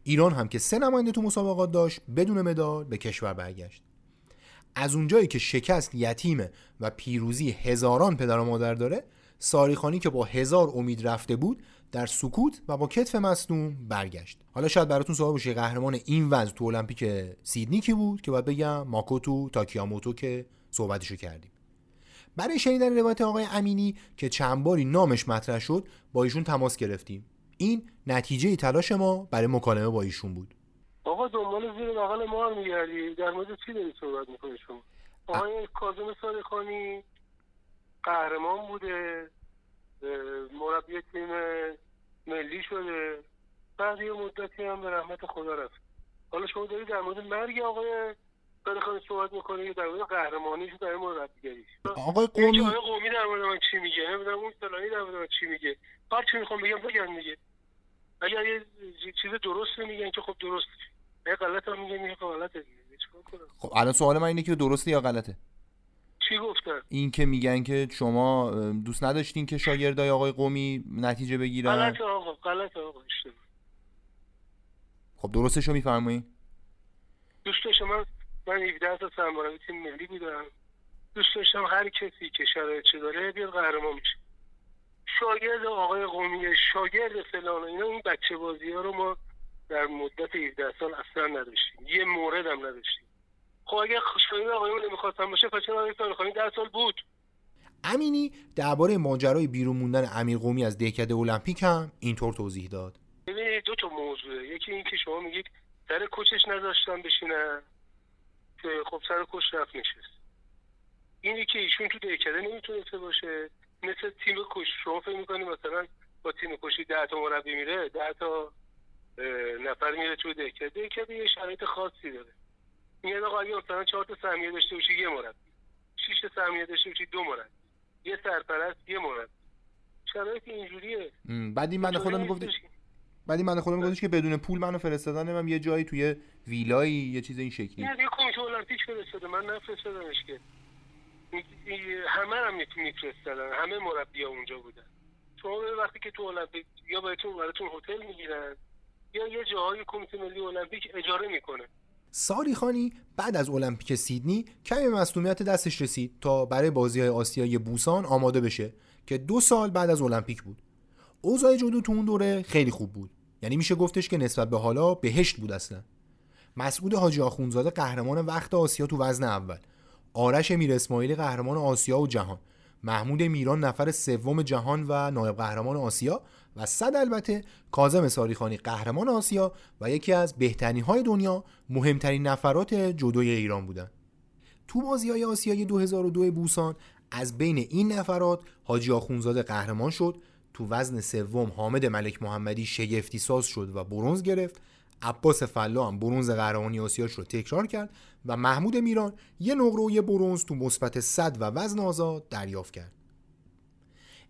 ایران هم که سه نماینده تو مسابقات داشت بدون مدال به کشور برگشت. از اونجایی که شکست یتیمه و پیروزی هزاران پدر و مادر داره ساریخانی که با هزار امید رفته بود در سکوت و با کتف مصدوم برگشت. حالا شاید براتون سوال باشه قهرمان این وضع تو المپیک سیدنی کی بود که باید بگم ماکوتو تاکیاموتو که صحبتشو کردیم. برای شنیدن روایت آقای امینی که چند باری نامش مطرح شد با ایشون تماس گرفتیم. این نتیجه تلاش ما برای مکالمه با ایشون بود. آقا دنبال زیر بغل ما هم میگردی. در مورد چی داری صحبت می‌کنی شما؟ آقای کاظم صادقانی قهرمان بوده. مربی تیم ملی شده. بعد یه مدتی هم به رحمت خدا رفت. حالا شما داری در مورد مرگ آقای صادقانی صحبت می‌کنه یا در مورد قهرمانیش در مورد مربیگریش آقای قومی آقای قومی در مورد من چی میگه؟ نمی‌دونم اون فلانی در مورد من چی میگه. هر چی می‌خوام بگم بگم میگه اگر یه چیز درست میگن که خب درست. یه غلط هم میگه میگه خب غلطه خب الان سوال من اینه که درسته یا غلطه؟ چی گفتن این که میگن که شما دوست نداشتین که شاگردای آقای قومی نتیجه بگیرن. غلط آقا غلط آقا اشتباه. خب درستشو میفرمایید دوست داشتم من من 17 تا سرمربی تیم ملی بودم. دوست داشتم هر کسی که شرایط داره بیاد قهرمان میشه شاگرد آقای قومی شاگرد فلان اینا این بچه بازی ها رو ما در مدت 17 سال اصلا نداشتیم. یه مورد هم نداشتیم. خب اگه شاگرد آقایون نمی‌خواستم باشه پس چرا آقای 10 سال بود. امینی درباره ماجرای بیرون موندن امیر قومی از دهکده المپیک هم اینطور توضیح داد. ببینید دو تا موضوعه. یکی این که شما میگید در کوچش نذاشتن بشینن که خب سر کوچ رفت نشست. اینی که ایشون تو دیکره نمی‌تونسته باشه. مثل تیم کش شما فکر می‌کنی مثلا با تیم کشی ده تا مربی میره ده تا نفر میره تو دیکره دیکره یه شرایط خاصی داره. این آقا اگه مثلا چهار تا سهمیه داشته باشی یه مربی. شش تا سهمیه داشته باشی دو مربی. یه سرپرست یه مربی. شرایط اینجوریه. بعد این من خودم می‌گفت بعد این من خودم میگفتش که بدون پول منو فرستادن من یه جایی توی ویلایی یه چیز این شکلی. نه یه کمیته المپیک فرستاده. من نفرستادمش که. همه هم میفرستادن. همه مربی اونجا بودن. شما وقتی که تو المپیک یا بهتون براتون هتل می‌گیرن یا یه جاهای کمیته ملی المپیک اجاره می‌کنه. ساری خانی بعد از المپیک سیدنی کمی مصونیت دستش رسید تا برای بازی های آسیایی بوسان آماده بشه که دو سال بعد از المپیک بود. اوضاع جودو تو اون دوره خیلی خوب بود. یعنی میشه گفتش که نسبت به حالا بهشت بود اصلا. مسعود حاجی آخونزاده قهرمان وقت آسیا تو وزن اول. آرش میر اسماعیلی قهرمان آسیا و جهان. محمود میران نفر سوم جهان و نایب قهرمان آسیا و صد البته کاظم ساریخانی قهرمان آسیا و یکی از بهترین های دنیا مهمترین نفرات جودوی ایران بودن تو بازی های آسیای 2002 بوسان از بین این نفرات حاجی آخونزاده قهرمان شد تو وزن سوم حامد ملک محمدی شگفتی ساز شد و برونز گرفت عباس فلا هم برونز قهرمانی آسیاش رو تکرار کرد و محمود میران یه نقره و یه برونز تو مثبت 100 و وزن آزاد دریافت کرد.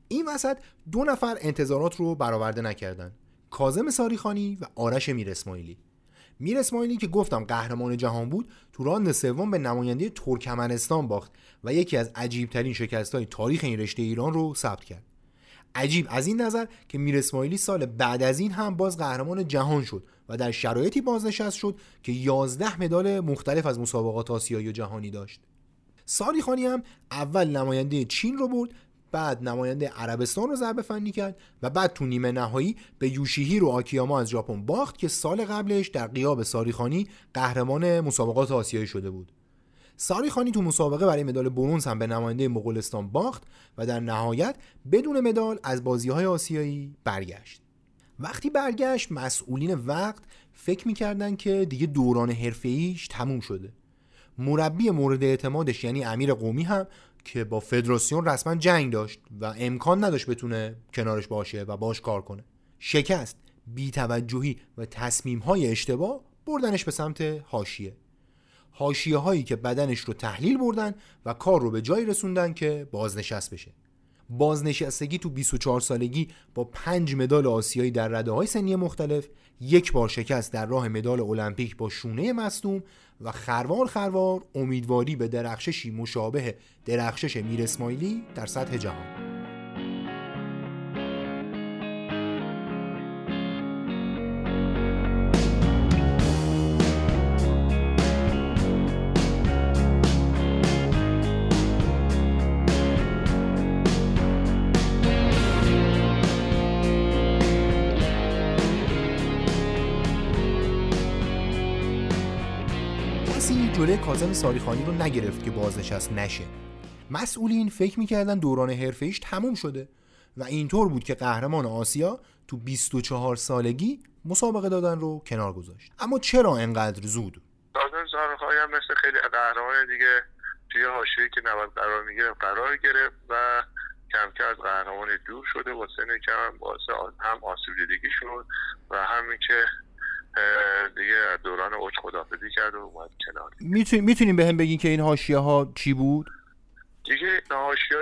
این وسط دو نفر انتظارات رو برآورده نکردن. کازم ساریخانی و آرش میر اسماعیلی. میر اسماعیلی که گفتم قهرمان جهان بود تو راند سوم به نماینده ترکمنستان باخت و یکی از عجیبترین شکست های تاریخ این رشته ایران رو ثبت کرد. عجیب از این نظر که میر اسماعیلی سال بعد از این هم باز قهرمان جهان شد و در شرایطی بازنشست شد که 11 مدال مختلف از مسابقات آسیایی و جهانی داشت. ساری خانی هم اول نماینده چین رو برد بعد نماینده عربستان رو ضربه فنی کرد و بعد تو نیمه نهایی به یوشیهی رو آکیاما از ژاپن باخت که سال قبلش در قیاب ساریخانی قهرمان مسابقات آسیایی شده بود. ساری خانی تو مسابقه برای مدال برونز هم به نماینده مغولستان باخت و در نهایت بدون مدال از بازی های آسیایی برگشت. وقتی برگشت مسئولین وقت فکر می‌کردن که دیگه دوران حرفه‌ایش تموم شده. مربی مورد اعتمادش یعنی امیر قومی هم که با فدراسیون رسما جنگ داشت و امکان نداشت بتونه کنارش باشه و باش کار کنه. شکست بیتوجهی و تصمیم های اشتباه بردنش به سمت حاشیه. حاشیه هایی که بدنش رو تحلیل بردن و کار رو به جایی رسوندن که بازنشست بشه. بازنشستگی تو 24 سالگی با پنج مدال آسیایی در رده های سنی مختلف یک بار شکست در راه مدال المپیک با شونه مصدوم و خروار خروار امیدواری به درخششی مشابه درخشش میر اسماعیلی در سطح جهان. کاظم ساریخانی رو نگرفت که بازنشست نشه. مسئولین فکر می‌کردن دوران حرفه‌ایش تموم شده و اینطور بود که قهرمان آسیا تو 24 سالگی مسابقه دادن رو کنار گذاشت. اما چرا انقدر زود؟ کاظم ساریخانی هم مثل خیلی قهرمان دیگه توی حاشیه‌ای که نباید قرار می‌گیره قرار گرفت و کم کم از قهرمانی دور شده با سن کم باعث هم آسیب دیدگی شد و همین که دیگه دوران اوج خدافزی کرد و اومد کنار. می‌تونیم به هم بگین که این حاشیه ها چی بود؟ دیگه حاشیه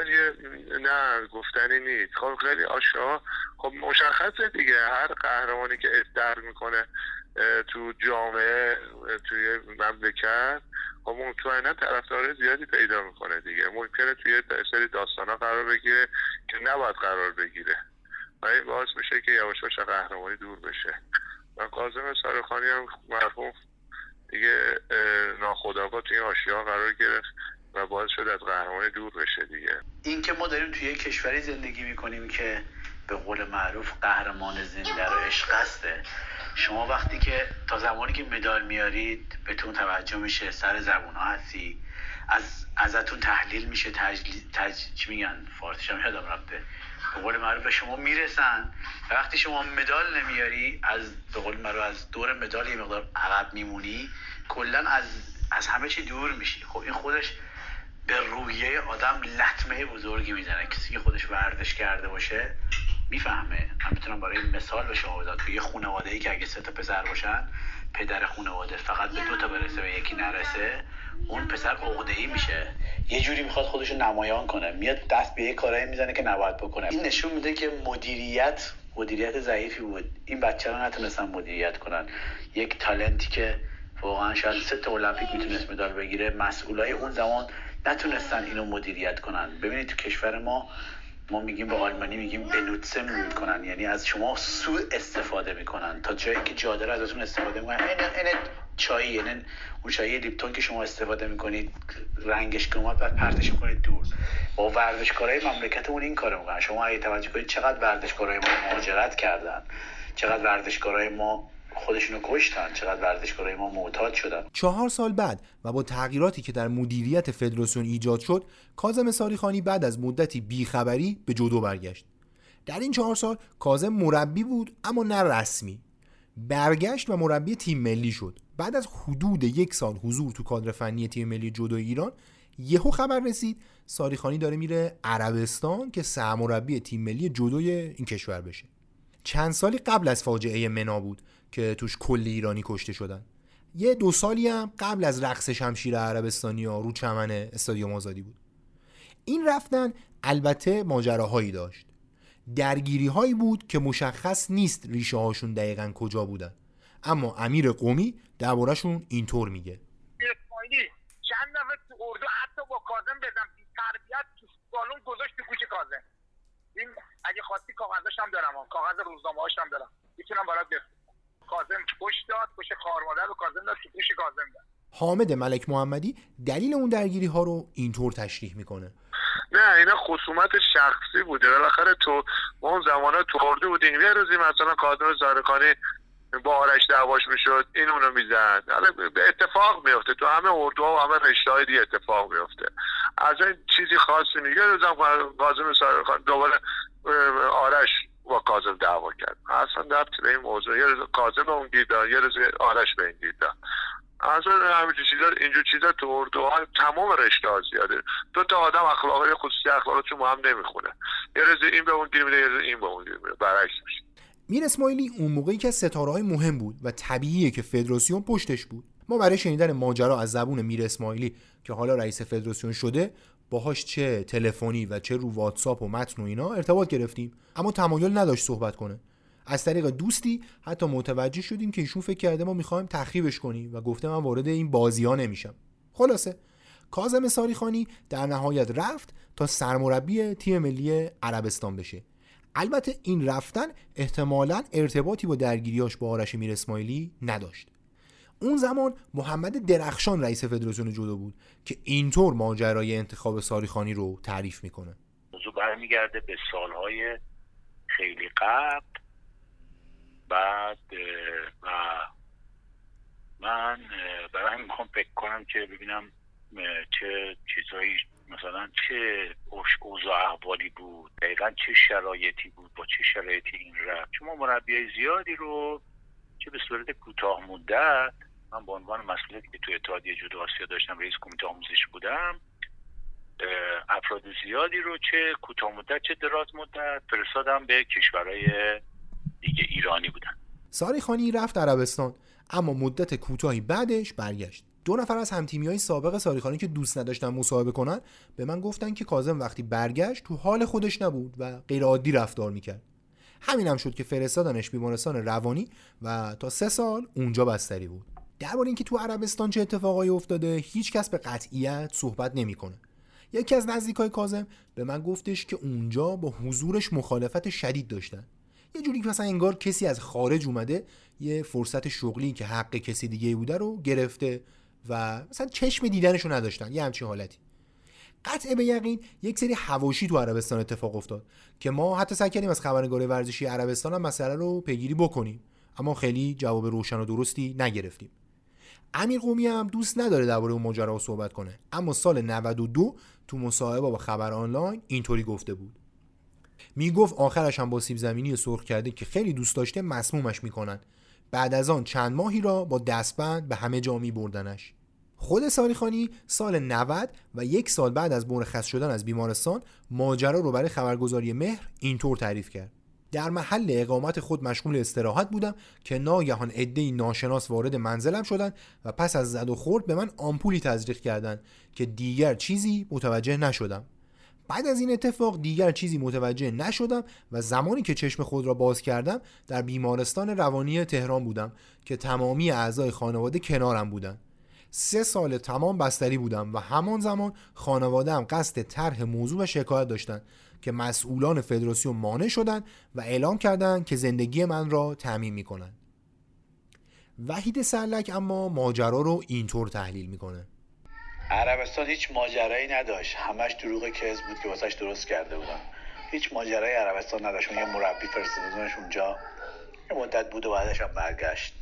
نه گفتنی نیست. خب خیلی آشا خب مشخصه دیگه. هر قهرمانی که اصدر می‌کنه تو جامعه توی مملکت خب مطمئنا طرفدار زیادی پیدا می‌کنه دیگه. ممکنه توی سری داستان قرار بگیره که نباید قرار بگیره. و این باعث میشه که یواش یواش قهرمانی دور بشه. و کازم سرخانی هم مرحوم دیگه ناخداگاه توی آشیا قرار گرفت و باعث شد از قهرمانی دور بشه دیگه. این که ما داریم توی کشوری زندگی می‌کنیم که به قول معروف قهرمان زنده رو عشق هسته شما وقتی که تا زمانی که مدال میارید بهتون توجه میشه سر زبون ها هستی از ازتون تحلیل میشه تجلی... تج... چی میگن؟ فارسیش هم یادم رفته. به قول معروف به شما می‌رسن. وقتی شما مدال نمیاری از به قول معروف از دور مدال یه مقدار عقب میمونی. کلا از از همه چی دور میشی. خب این خودش به روحیه آدم لطمه بزرگی می‌زنه. کسی که خودش ورزش کرده باشه می‌فهمه. من می‌تونم برای مثال به شما بدم. یه خانواده ای که اگه سه تا پسر باشن پدر خانواده فقط به دو تا برسه و یکی نرسه اون پسر عقده ای میشه. یه جوری می‌خواد خودش رو نمایان کنه. میاد دست به یه کارایی می‌زنه که نباید بکنه. این نشون میده که مدیریت مدیریت ضعیفی بود. این بچه رو نتونستن مدیریت کنن. یک تالنتی که واقعا شاید سه تا المپیک می‌تونست مدال بگیره مسئولای اون زمان نتونستن اینو مدیریت کنن. ببینید تو کشور ما ما میگیم به آلمانی میگیم بنوتسه می‌کنن. یعنی از شما سو استفاده می‌کنن. تا جایی که جادر ازتون استفاده می‌کنن. این این چای یعنی اون چای لیپتون که شما استفاده می‌کنید رنگش که اومد بعد پرتش کنید دور. با ورزشکارای مملکتمون این کارو می‌کنن. شما اگه توجه کنید چقدر ورزشکارای ما مهاجرت کردن. چقدر ورزشکارای ما خودشونو کشتن. چقدر ورزشکارای ما معتاد شدن. چهار سال بعد و با تغییراتی که در مدیریت فدراسیون ایجاد شد کازم ساریخانی بعد از مدتی بیخبری به جودو برگشت. در این چهار سال کازم مربی بود اما نه رسمی. برگشت و مربی تیم ملی شد. بعد از حدود یک سال حضور تو کادر فنی تیم ملی جودو ایران یهو خبر رسید ساریخانی داره میره عربستان که سرمربی تیم ملی جودوی این کشور بشه. چند سالی قبل از فاجعه منا بود. که توش کلی ایرانی کشته شدن. یه دو سالی هم قبل از رقص شمشیر عربستانی ها رو چمن استادیوم آزادی بود. این رفتن البته ماجراهایی داشت. درگیری هایی بود که مشخص نیست ریشه هاشون دقیقا کجا بودن. اما امیر قومی دربارهشون اینطور میگه. چند دفعه تو اردو حتی با کازم بدم تربیت تو بالون گذاشت تو گوش کازم این اگه خواستی کاغذش هم دارم کاغذ روزنامه دارم. می‌تونم برات کازم پشت داد پشت خارمادر و کازم داد تو کازم داد. حامد ملک محمدی دلیل اون درگیری ها رو اینطور تشریح می‌کنه؟ نه اینا خصومت شخصی بوده. بالاخره تو ما اون زمانه تو اردو بودیم. یه روزی مثلا کادر زارکانی با آرش دعواش می‌شد این اونو می‌زد. به اتفاق میفته تو همه اردو و همه رشته های دیگه اتفاق میفته از این چیزی خاصی میگه روزم کاظم سارخان دوباره آرش با کاظم دعوا کرد. اصلا در به این موضوع یه روز کاظم اون گیر یه روز آرش به این گیر اصلا همین چیزا اینجور چیزا تو اردو تمام رشته ها زیاده. دو تا آدم اخلاقی خصوصی اخلاقشون هم نمی‌خونه. یه روز این به اون گیر میده یه روز این به اون گیر میده. برعکس میشه. میر اسماعیلی اون موقعی که ستاره های مهم بود و طبیعیه که فدراسیون پشتش بود. ما برای شنیدن ماجرا از زبون میر اسماعیلی که حالا رئیس فدراسیون شده باهاش چه تلفنی و چه رو واتساپ و متن و اینا ارتباط گرفتیم. اما تمایل نداشت صحبت کنه. از طریق دوستی حتی متوجه شدیم که ایشون فکر کرده ما می‌خوایم تخریبش کنیم و گفته من وارد این بازی ها نمیشم. خلاصه کازم ساریخانی در نهایت رفت تا سرمربی تیم ملی عربستان بشه. البته این رفتن احتمالا ارتباطی با درگیریاش با آرش میر اسماعیلی نداشت. اون زمان محمد درخشان رئیس فدراسیون جودو بود که اینطور ماجرای انتخاب ساریخانی رو تعریف می‌کنه. موضوع برمیگرده به سالهای خیلی قبل. بعد و من برای همین می‌خوام فکر کنم که ببینم چه چیزایی مثلا چه اوضاع احوالی بود دقیقا چه شرایطی بود با چه شرایطی این رفت. چون مربی زیادی رو چه به صورت کوتاه مدت من به عنوان مسئولیتی که تو اتحادیه جودو آسیا داشتم رئیس کمیته آموزش بودم افراد زیادی رو چه کوتاه مدت چه دراز مدت فرستادم به کشورهای دیگه ایرانی بودن. ساری خانی رفت عربستان اما مدت کوتاهی بعدش برگشت. دو نفر از همتیمی های سابق ساریخانی که دوست نداشتن مصاحبه کنن به من گفتن که کازم وقتی برگشت تو حال خودش نبود و غیر عادی رفتار می‌کرد. همین هم شد که فرستادنش بیمارستان روانی و تا سه سال اونجا بستری بود. درباره اینکه تو عربستان چه اتفاقایی افتاده هیچ کس به قطعیت صحبت نمی‌کنه. یکی از نزدیکای کازم به من گفتش که اونجا با حضورش مخالفت شدید داشتن. یه جوری که مثلا انگار کسی از خارج اومده یه فرصت شغلی که حق کسی دیگه بوده رو گرفته و مثلا چشم دیدنشو نداشتن. یه همچین حالتی. قطع به یقین یک سری هواشی تو عربستان اتفاق افتاد که ما حتی سعی کردیم از خبرنگار ورزشی عربستان هم مسئله رو پیگیری بکنیم. اما خیلی جواب روشن و درستی نگرفتیم. امیر قومی هم دوست نداره درباره اون ماجرا صحبت کنه. اما سال 92 تو مصاحبه با خبر آنلاین اینطوری گفته بود. می‌گفت آخرش هم با سیب زمینی سرخ کرده که خیلی دوست داشته مسمومش می‌کنن. بعد از آن چند ماهی را با دستبند به همه جا می بردنش خود سالیخانی سال 90 و یک سال بعد از مرخص شدن از بیمارستان ماجرا رو برای خبرگزاری مهر اینطور تعریف کرد. در محل اقامت خود مشغول استراحت بودم که ناگهان عدهای ناشناس وارد منزلم شدند و پس از زد و خورد به من آمپولی تزریق کردند که دیگر چیزی متوجه نشدم. بعد از این اتفاق دیگر چیزی متوجه نشدم و زمانی که چشم خود را باز کردم در بیمارستان روانی تهران بودم که تمامی اعضای خانواده کنارم بودند. سه سال تمام بستری بودم و همان زمان خانوادهام قصد طرح موضوع و شکایت داشتند که مسئولان فدراسیون مانع شدند و اعلام کردند که زندگی من را تعمین می‌کنند وحید سرلک اما ماجرا رو اینطور تحلیل می‌کنه. عربستان هیچ ماجرایی نداشت. همش دروغ کذب بود که واسش درست کرده بودن هیچ ماجرای عربستان نداشت. یه مربی فرستادنش اونجا. یه مدت بود و بعدش هم برگشت.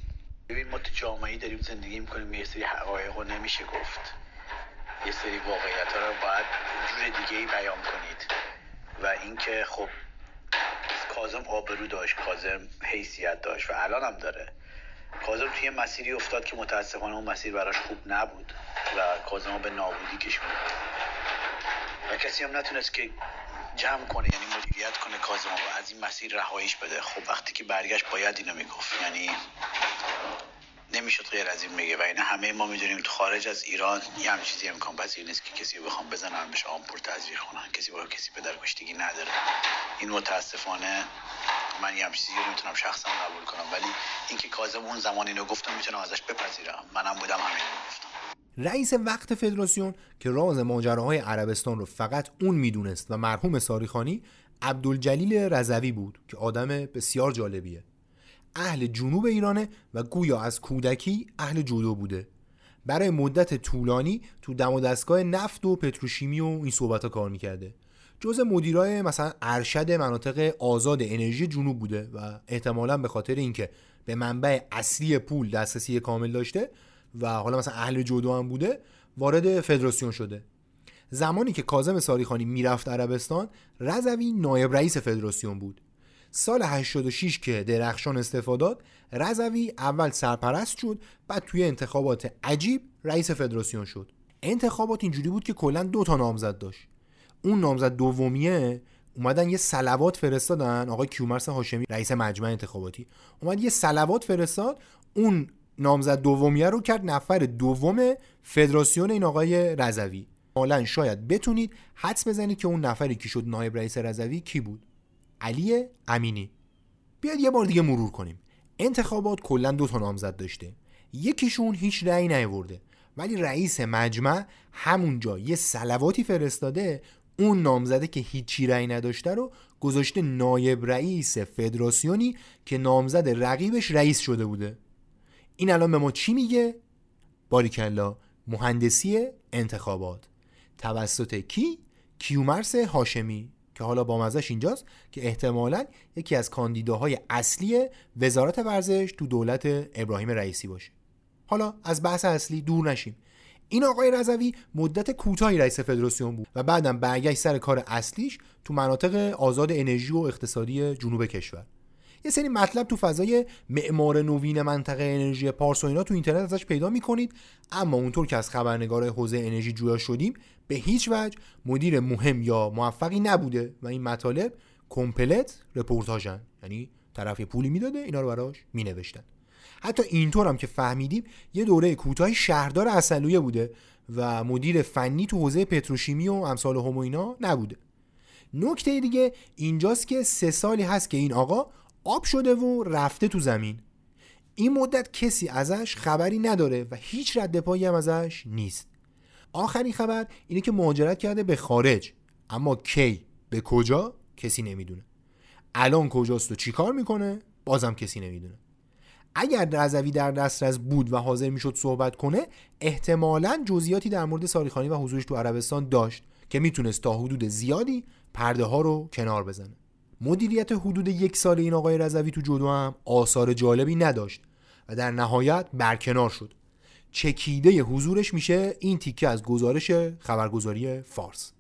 ببین ما تو جامعه داریم زندگی می‌کنیم یه سری حقایق رو نمیشه گفت. یه سری واقعیت ها رو باید جور دیگه ای بیان کنید. و اینکه خب کازم آبرو داشت کازم حیثیت داشت و الان هم داره. کازم توی مسیری افتاد که متاسفانه اون مسیر براش خوب نبود و کازم به نابودی کشوند. و کسی هم نتونست که جمع کنه یعنی مدیریت کنه کازم و از این مسیر رهاییش بده. خب وقتی که برگشت باید اینو می‌گفت. یعنی نمی‌شد غیر از این بگه. و این همه ما می‌دونیم تو خارج از ایران یه هم چیزی امکان پذیر نیست که کسی بخوام بزنن بهش آمپور تزریق کنن. کسی با کسی به در کشتگی نداره. این متاسفانه من یه هم چیزی رو می‌تونم شخصا قبول کنم. ولی اینکه کاظم اون زمان اینو گفتم می‌تونم ازش بپذیرم. منم بودم همین گفتم. رئیس وقت فدراسیون که راز ماجراهای عربستان رو فقط اون می‌دونست و مرحوم ساریخانی عبدالجلیل رضوی بود که آدم بسیار جالبیه. اهل جنوب ایرانه و گویا از کودکی اهل جودو بوده. برای مدت طولانی تو دم و دستگاه نفت و پتروشیمی و این صحبت ها کار می‌کرده. جز مدیرای مثلا ارشد مناطق آزاد انرژی جنوب بوده و احتمالا به خاطر اینکه به منبع اصلی پول دسترسی کامل داشته و حالا مثلا اهل جودو هم بوده وارد فدراسیون شده. زمانی که کاظم ساریخانی می‌رفت عربستان رضوی نایب رئیس فدراسیون بود. سال 86 که درخشان استفاده رضوی اول سرپرست شد بعد توی انتخابات عجیب رئیس فدراسیون شد. انتخابات اینجوری بود که کلا دو تا نامزد داشت. اون نامزد دومیه اومدن یه سلوات فرستادن آقای کیومرس هاشمی رئیس مجمع انتخاباتی. اومد یه سلوات فرستاد اون نامزد دومیه رو کرد نفر دوم فدراسیون این آقای رضوی. حالا شاید بتونید حدس بزنید که اون نفری که شد نایب رئیس رضوی کی بود؟ علی امینی. بیاد یه بار دیگه مرور کنیم. انتخابات کلا دو تا نامزد داشته. یکیشون هیچ رأی نیورده ولی رئیس مجمع همونجا یه سلواتی فرستاده اون نامزده که هیچی رأی نداشته رو گذاشته نایب رئیس فدراسیونی که نامزد رقیبش رئیس شده بوده. این الان به ما چی میگه؟ باریکلا مهندسی انتخابات توسط کی؟ کیومرس هاشمی که حالا با مزش اینجاست که احتمالا یکی از کاندیداهای اصلی وزارت ورزش تو دولت ابراهیم رئیسی باشه حالا از بحث اصلی دور نشیم این آقای رضوی مدت کوتاهی رئیس فدراسیون بود و بعدم برگشت سر کار اصلیش تو مناطق آزاد انرژی و اقتصادی جنوب کشور یه سری مطلب تو فضای معمار نوین منطقه انرژی پارس و اینا تو اینترنت ازش پیدا می‌کنید. اما اونطور که از خبرنگار حوزه انرژی جویا شدیم به هیچ وجه مدیر مهم یا موفقی نبوده و این مطالب کمپلت رپورتاژن. یعنی طرف پولی می‌داده اینا رو براش مینوشتن. حتی اینطور هم که فهمیدیم یه دوره کوتاهی شهردار اصلویه بوده و مدیر فنی تو حوزه پتروشیمی و امثال هم اینا نبوده. نکته دیگه اینجاست که سه سالی هست که این آقا آب شده و رفته تو زمین. این مدت کسی ازش خبری نداره و هیچ رد پایی هم ازش نیست. آخرین خبر اینه که مهاجرت کرده به خارج. اما کی؟ به کجا؟ کسی نمی‌دونه. الان کجاست و چیکار می‌کنه؟ بازم کسی نمی‌دونه. اگر رضوی در دسترس بود و حاضر می‌شد صحبت کنه احتمالا جزئیاتی در مورد ساریخانی و حضورش تو عربستان داشت که می‌تونست تا حدود زیادی پرده ها رو کنار بزنه. مدیریت حدود یک سال این آقای رضوی تو جدو هم آثار جالبی نداشت و در نهایت برکنار شد. چکیده حضورش میشه این تیکه از گزارش خبرگزاری فارس.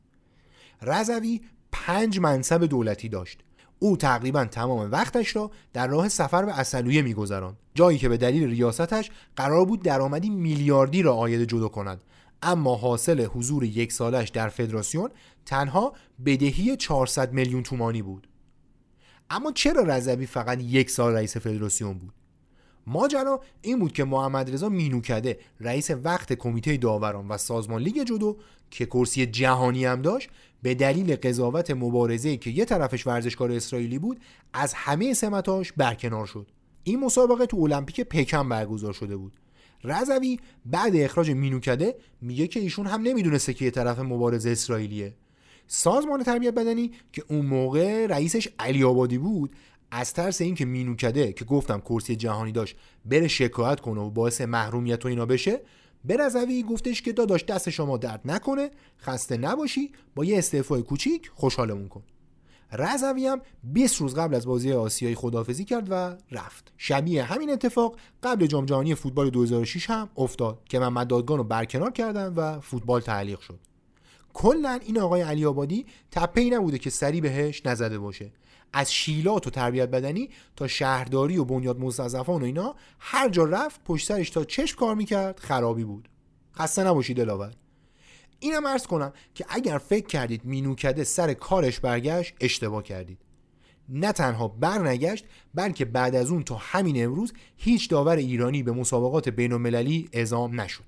رضوی پنج منصب دولتی داشت. او تقریبا تمام وقتش را در راه سفر به اصلویه میگذراند. جایی که به دلیل ریاستش قرار بود درآمدی میلیاردی را آید جدا کند. اما حاصل حضور یک سالش در فدراسیون تنها بدهی 400 میلیون تومانی بود. اما چرا رضوی فقط یک سال رئیس فدراسیون بود؟ ماجرا این بود که محمد رضا مینوکده رئیس وقت کمیته داوران و سازمان لیگ جودو که کرسی جهانی هم داشت به دلیل قضاوت مبارزه که یه طرفش ورزشکار اسرائیلی بود از همه سمتاش برکنار شد. این مسابقه تو المپیک پکن برگزار شده بود. رضوی بعد اخراج مینوکده میگه که ایشون هم نمی‌دونسته که یه طرف مبارزه اسرائیلیه. سازمان تربیت بدنی که اون موقع رئیسش علی آبادی بود از ترس اینکه مینوکده که گفتم کرسی جهانی داشت بره شکایت کنه و باعث محرومیت و اینا بشه به رضوی گفتش که داداش دست شما درد نکنه خسته نباشی با یه استعفای کوچیک خوشحالمون کن. رضوی هم 20 روز قبل از بازی آسیایی خدافزی کرد و رفت. شبیه همین اتفاق قبل جام جهانی فوتبال 2006 هم افتاد که محمد دادگان رو برکنار کردن و فوتبال تعلیق شد. کلا این آقای علی آبادی تپه نبوده که سری بهش نزده باشه. از شیلات و تربیت بدنی تا شهرداری و بنیاد مستضعفان و اینا هر جا رفت پشت سرش تا چشم کار می‌کرد خرابی بود. خسته نباشید دلاور. اینم ارز کنم که اگر فکر کردید مینوکده سر کارش برگشت اشتباه کردید. نه تنها برنگشت بلکه بعد از اون تا همین امروز هیچ داور ایرانی به مسابقات بین المللی اعزام نشد.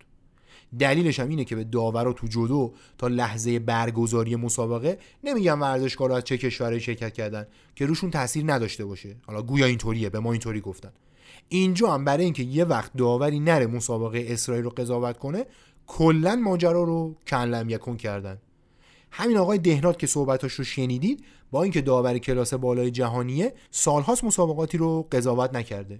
دلیلش هم اینه که به داورا تو جودو تا لحظه برگزاری مسابقه نمیگم ورزشکارا از چه کشوری شرکت کردن که روشون تاثیر نداشته باشه. حالا گویا اینطوریه به ما اینطوری گفتن. اینجا هم برای اینکه یه وقت داوری نره مسابقه اسرائیل رو قضاوت کنه کلا ماجرا رو کنلم یکون کردن. همین آقای دهنات که صحبتاش رو شنیدید با اینکه داور کلاس بالای جهانیه سالهاست مسابقاتی رو قضاوت نکرده.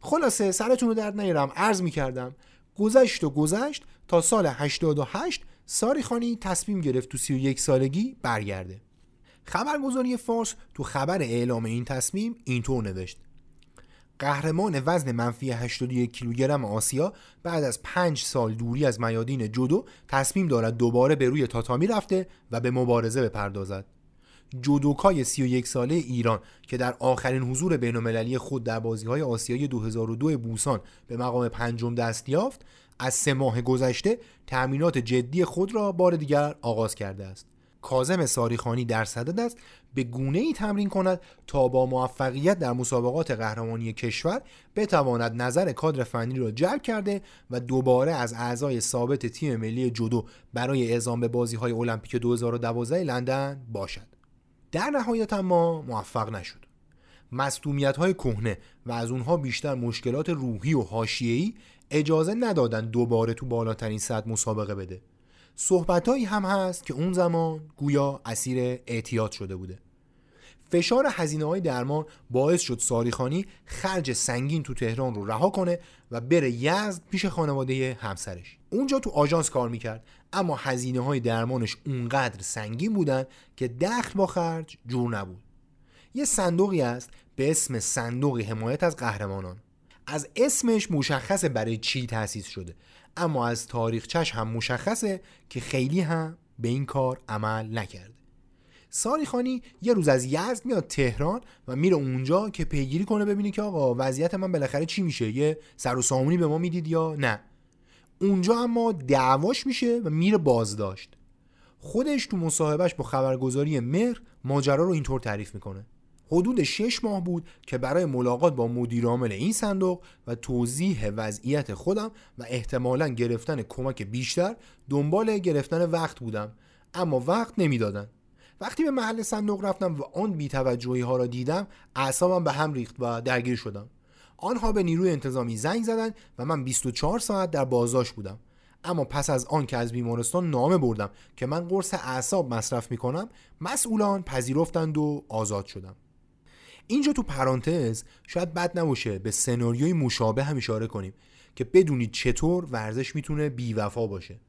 خلاصه سرتون رو درد نیارم عرض می‌کردم گذشت و گذشت تا سال 88 ساری خانی تصمیم گرفت تو 31 سالگی برگرده. خبرگزاری فارس تو خبر اعلام این تصمیم اینطور نوشت. قهرمان وزن منفی 81 کیلوگرم آسیا بعد از 5 سال دوری از میادین جودو تصمیم دارد دوباره به روی تاتامی رفته و به مبارزه بپردازد. جودوکای 31 ساله ایران که در آخرین حضور بین‌المللی خود در بازی‌های آسیایی 2002 بوسان به مقام پنجم دست یافت از سه ماه گذشته تأمینات جدی خود را بار دیگر آغاز کرده است. کازم ساریخانی در صدد است به گونه ای تمرین کند تا با موفقیت در مسابقات قهرمانی کشور بتواند نظر کادر فنی را جلب کرده و دوباره از اعضای ثابت تیم ملی جودو برای اعزام به بازی های المپیک 2012 لندن باشد. در نهایت اما موفق نشد. مصدومیت های کهنه و از اونها بیشتر مشکلات روحی و حاشیه‌ای اجازه ندادن دوباره تو بالاترین صد مسابقه بده. صحبتهایی هم هست که اون زمان گویا اسیر اعتیاد شده بوده. فشار هزینه های درمان باعث شد ساریخانی خرج سنگین تو تهران رو رها کنه و بره یزد پیش خانواده همسرش. اونجا تو آژانس کار می‌کرد اما هزینه های درمانش اونقدر سنگین بودن که دخل با خرج جور نبود. یه صندوقی است به اسم صندوق حمایت از قهرمانان. از اسمش مشخصه برای چی تأسیس شده اما از تاریخچش هم مشخصه که خیلی هم به این کار عمل نکرده. ساری خانی یه روز از یزد میاد تهران و میره اونجا که پیگیری کنه ببینه که آقا وضعیت من بالاخره چی میشه؟ یه سر و سامونی به ما می‌دید یا نه؟ اونجا اما دعواش میشه و میره بازداشت. خودش تو مصاحبهش با خبرگزاری مهر ماجرا رو اینطور تعریف می‌کنه. حدود شش ماه بود که برای ملاقات با مدیر عامل این صندوق و توضیح وضعیت خودم و احتمالا گرفتن کمک بیشتر دنبال گرفتن وقت بودم. اما وقت نمی‌دادن. وقتی به محل صندوق رفتم و آن بیتوجهی ها را دیدم اعصابم به هم ریخت و درگیر شدم. آنها به نیروی انتظامی زنگ زدند و من 24 ساعت در بازداشت بودم. اما پس از آن که از بیمارستان نامه بردم که من قرص اعصاب مصرف می کنم مسئولان پذیرفتند و آزاد شدم. اینجا تو پرانتز شاید بد نباشه به سناریوی مشابه هم اشاره کنیم که بدونید چطور ورزش می‌تونه بیوفا باشه.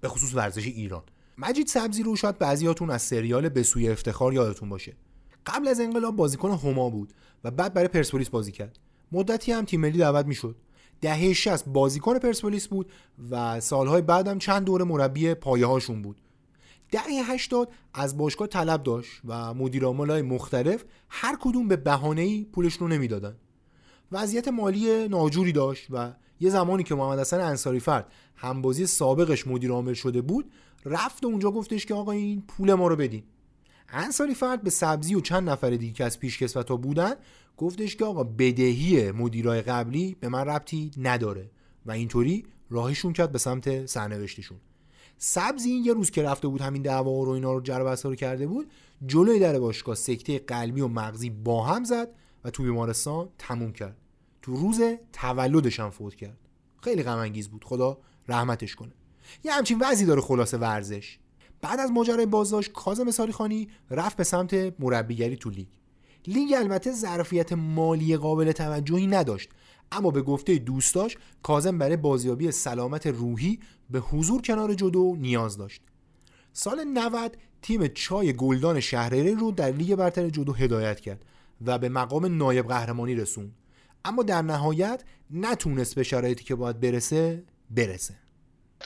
به خصوص ورزش ایران. مجید سبزی رو شاید بعضیاتون از سریال به سوی افتخار یادتون باشه. قبل از انقلاب بازیکن هما بود و بعد برای پرسپولیس بازی کرد. مدتی هم تیم ملی دعوت می‌شد. دهه 60 بازیکن پرسپولیس بود و سالهای بعدم چند دوره مربی پایه هاشون بود. دهه 80 از باشگاه طلب داشت و مدیر های مختلف هر کدوم به بهانه‌ای پولش رو نمی‌دادن. وضعیت مالی ناجوری داشت و یه زمانی که محمد حسن انصاری فرد همبازی سابقش مدیر عامل شده بود رفت و اونجا گفتش که آقا این پول ما رو بدین. انصاری فرد به سبزی و چند نفر دیگه که از پیشکسوتا بودن گفتش که آقا بدهی مدیرای قبلی به من ربطی نداره و اینطوری راهشون کرد به سمت سرنوشتشون. سبزی این یه روز که رفته بود همین دعوا رو اینا رو جر رو کرده بود جلوی در باشگاه سکته قلبی و مغزی با هم زد و تو بیمارستان تموم کرد. تو روز تولدش هم فوت کرد. خیلی غم بود. خدا رحمتش کنه. یه همچین وضعی داره خلاصه ورزش. بعد از ماجرای بازداشت کاظم ساریخانی رفت به سمت مربیگری تو لیگ. لیگ البته ظرفیت مالی قابل توجهی نداشت اما به گفته دوستاش کازم برای بازیابی سلامت روحی به حضور کنار جدو نیاز داشت. سال 90 تیم چای گلدان شهرره رو در لیگ برتر جدو هدایت کرد و به مقام نایب قهرمانی رسون اما در نهایت نتونست به شرایطی که باید برسه برسه.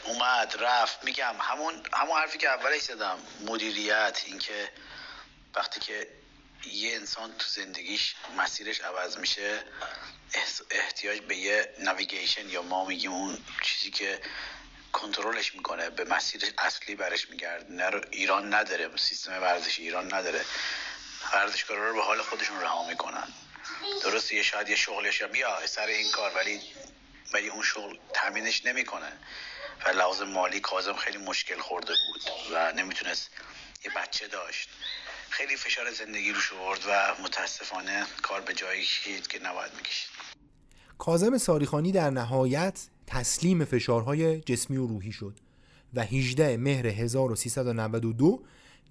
اومد رفت. میگم همون همون حرفی که اولش زدم. مدیریت اینکه وقتی که یه انسان تو زندگیش مسیرش عوض میشه احتیاج به یه نویگیشن یا ما میگیم اون چیزی که کنترلش می‌کنه به مسیر اصلی برش میگرد. ایران نداره. سیستم ورزش ایران نداره. ورزشکارا رو به حال خودشون رها می‌کنن. درسته یه شاید یه شغلش بیا سر این کار ولی ولی اون شغل تامینش نمی‌کنه. و لحاظ مالی کازم خیلی مشکل خورده بود و نمی‌تونست یه بچه داشت. خیلی فشار زندگی رو آورد و متاسفانه کار به جایی کشید که نباید می‌کشید. کازم ساریخانی در نهایت تسلیم فشارهای جسمی و روحی شد و 18 مهر 1392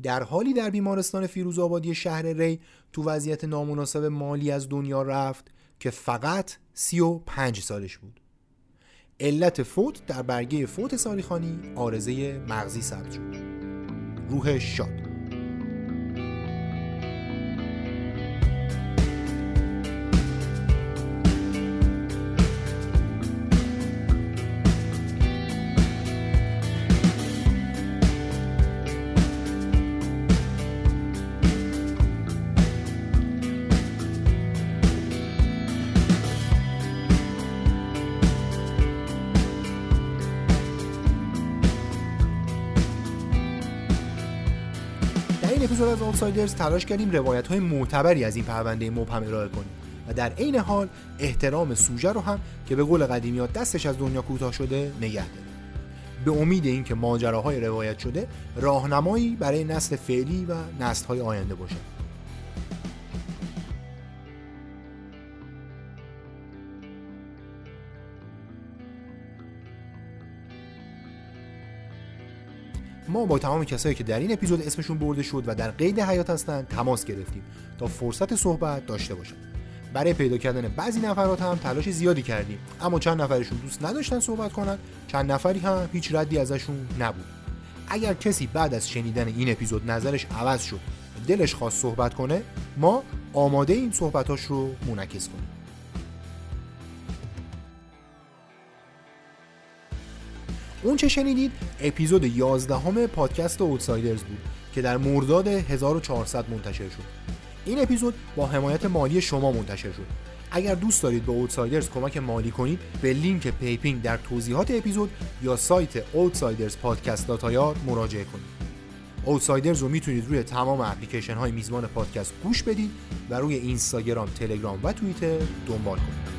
در حالی در بیمارستان فیروز آبادی شهر ری تو وضعیت نامناسب مالی از دنیا رفت که فقط 35 سالش بود. علت فوت در برگه فوت ساریخانی آرزه مغزی ثبت شد. روح شاد. آوتسایدرز تلاش کردیم روایت های معتبری از این پرونده مبهم ارائه کنیم و در عین حال احترام سوژه رو هم که به قول قدیمیات دستش از دنیا کوتاه شده نگه داریم. به امید اینکه ماجراهای روایت شده راهنمایی برای نسل فعلی و نسل‌های آینده باشه ما با تمام کسایی که در این اپیزود اسمشون برده شد و در قید حیات هستند تماس گرفتیم تا فرصت صحبت داشته باشن. برای پیدا کردن بعضی نفرات هم تلاش زیادی کردیم اما چند نفرشون دوست نداشتن صحبت کنن چند نفری هم هیچ ردی ازشون نبود. اگر کسی بعد از شنیدن این اپیزود نظرش عوض شد دلش خواست صحبت کنه ما آماده این صحبتاش رو منعکس کنیم. اون چه شنیدید؟ اپیزود 11 همه پادکست Outsiders بود که در مرداد 1400 منتشر شد. این اپیزود با حمایت مالی شما منتشر شد. اگر دوست دارید به Outsiders کمک مالی کنید به لینک پی‌پینگ در توضیحات اپیزود یا سایت Outsiders مراجعه کنید. Outsiders رو می‌تونید روی تمام اپلیکیشن های میزبان پادکست گوش بدید و روی اینستاگرام، تلگرام و توییتر دنبال کنید.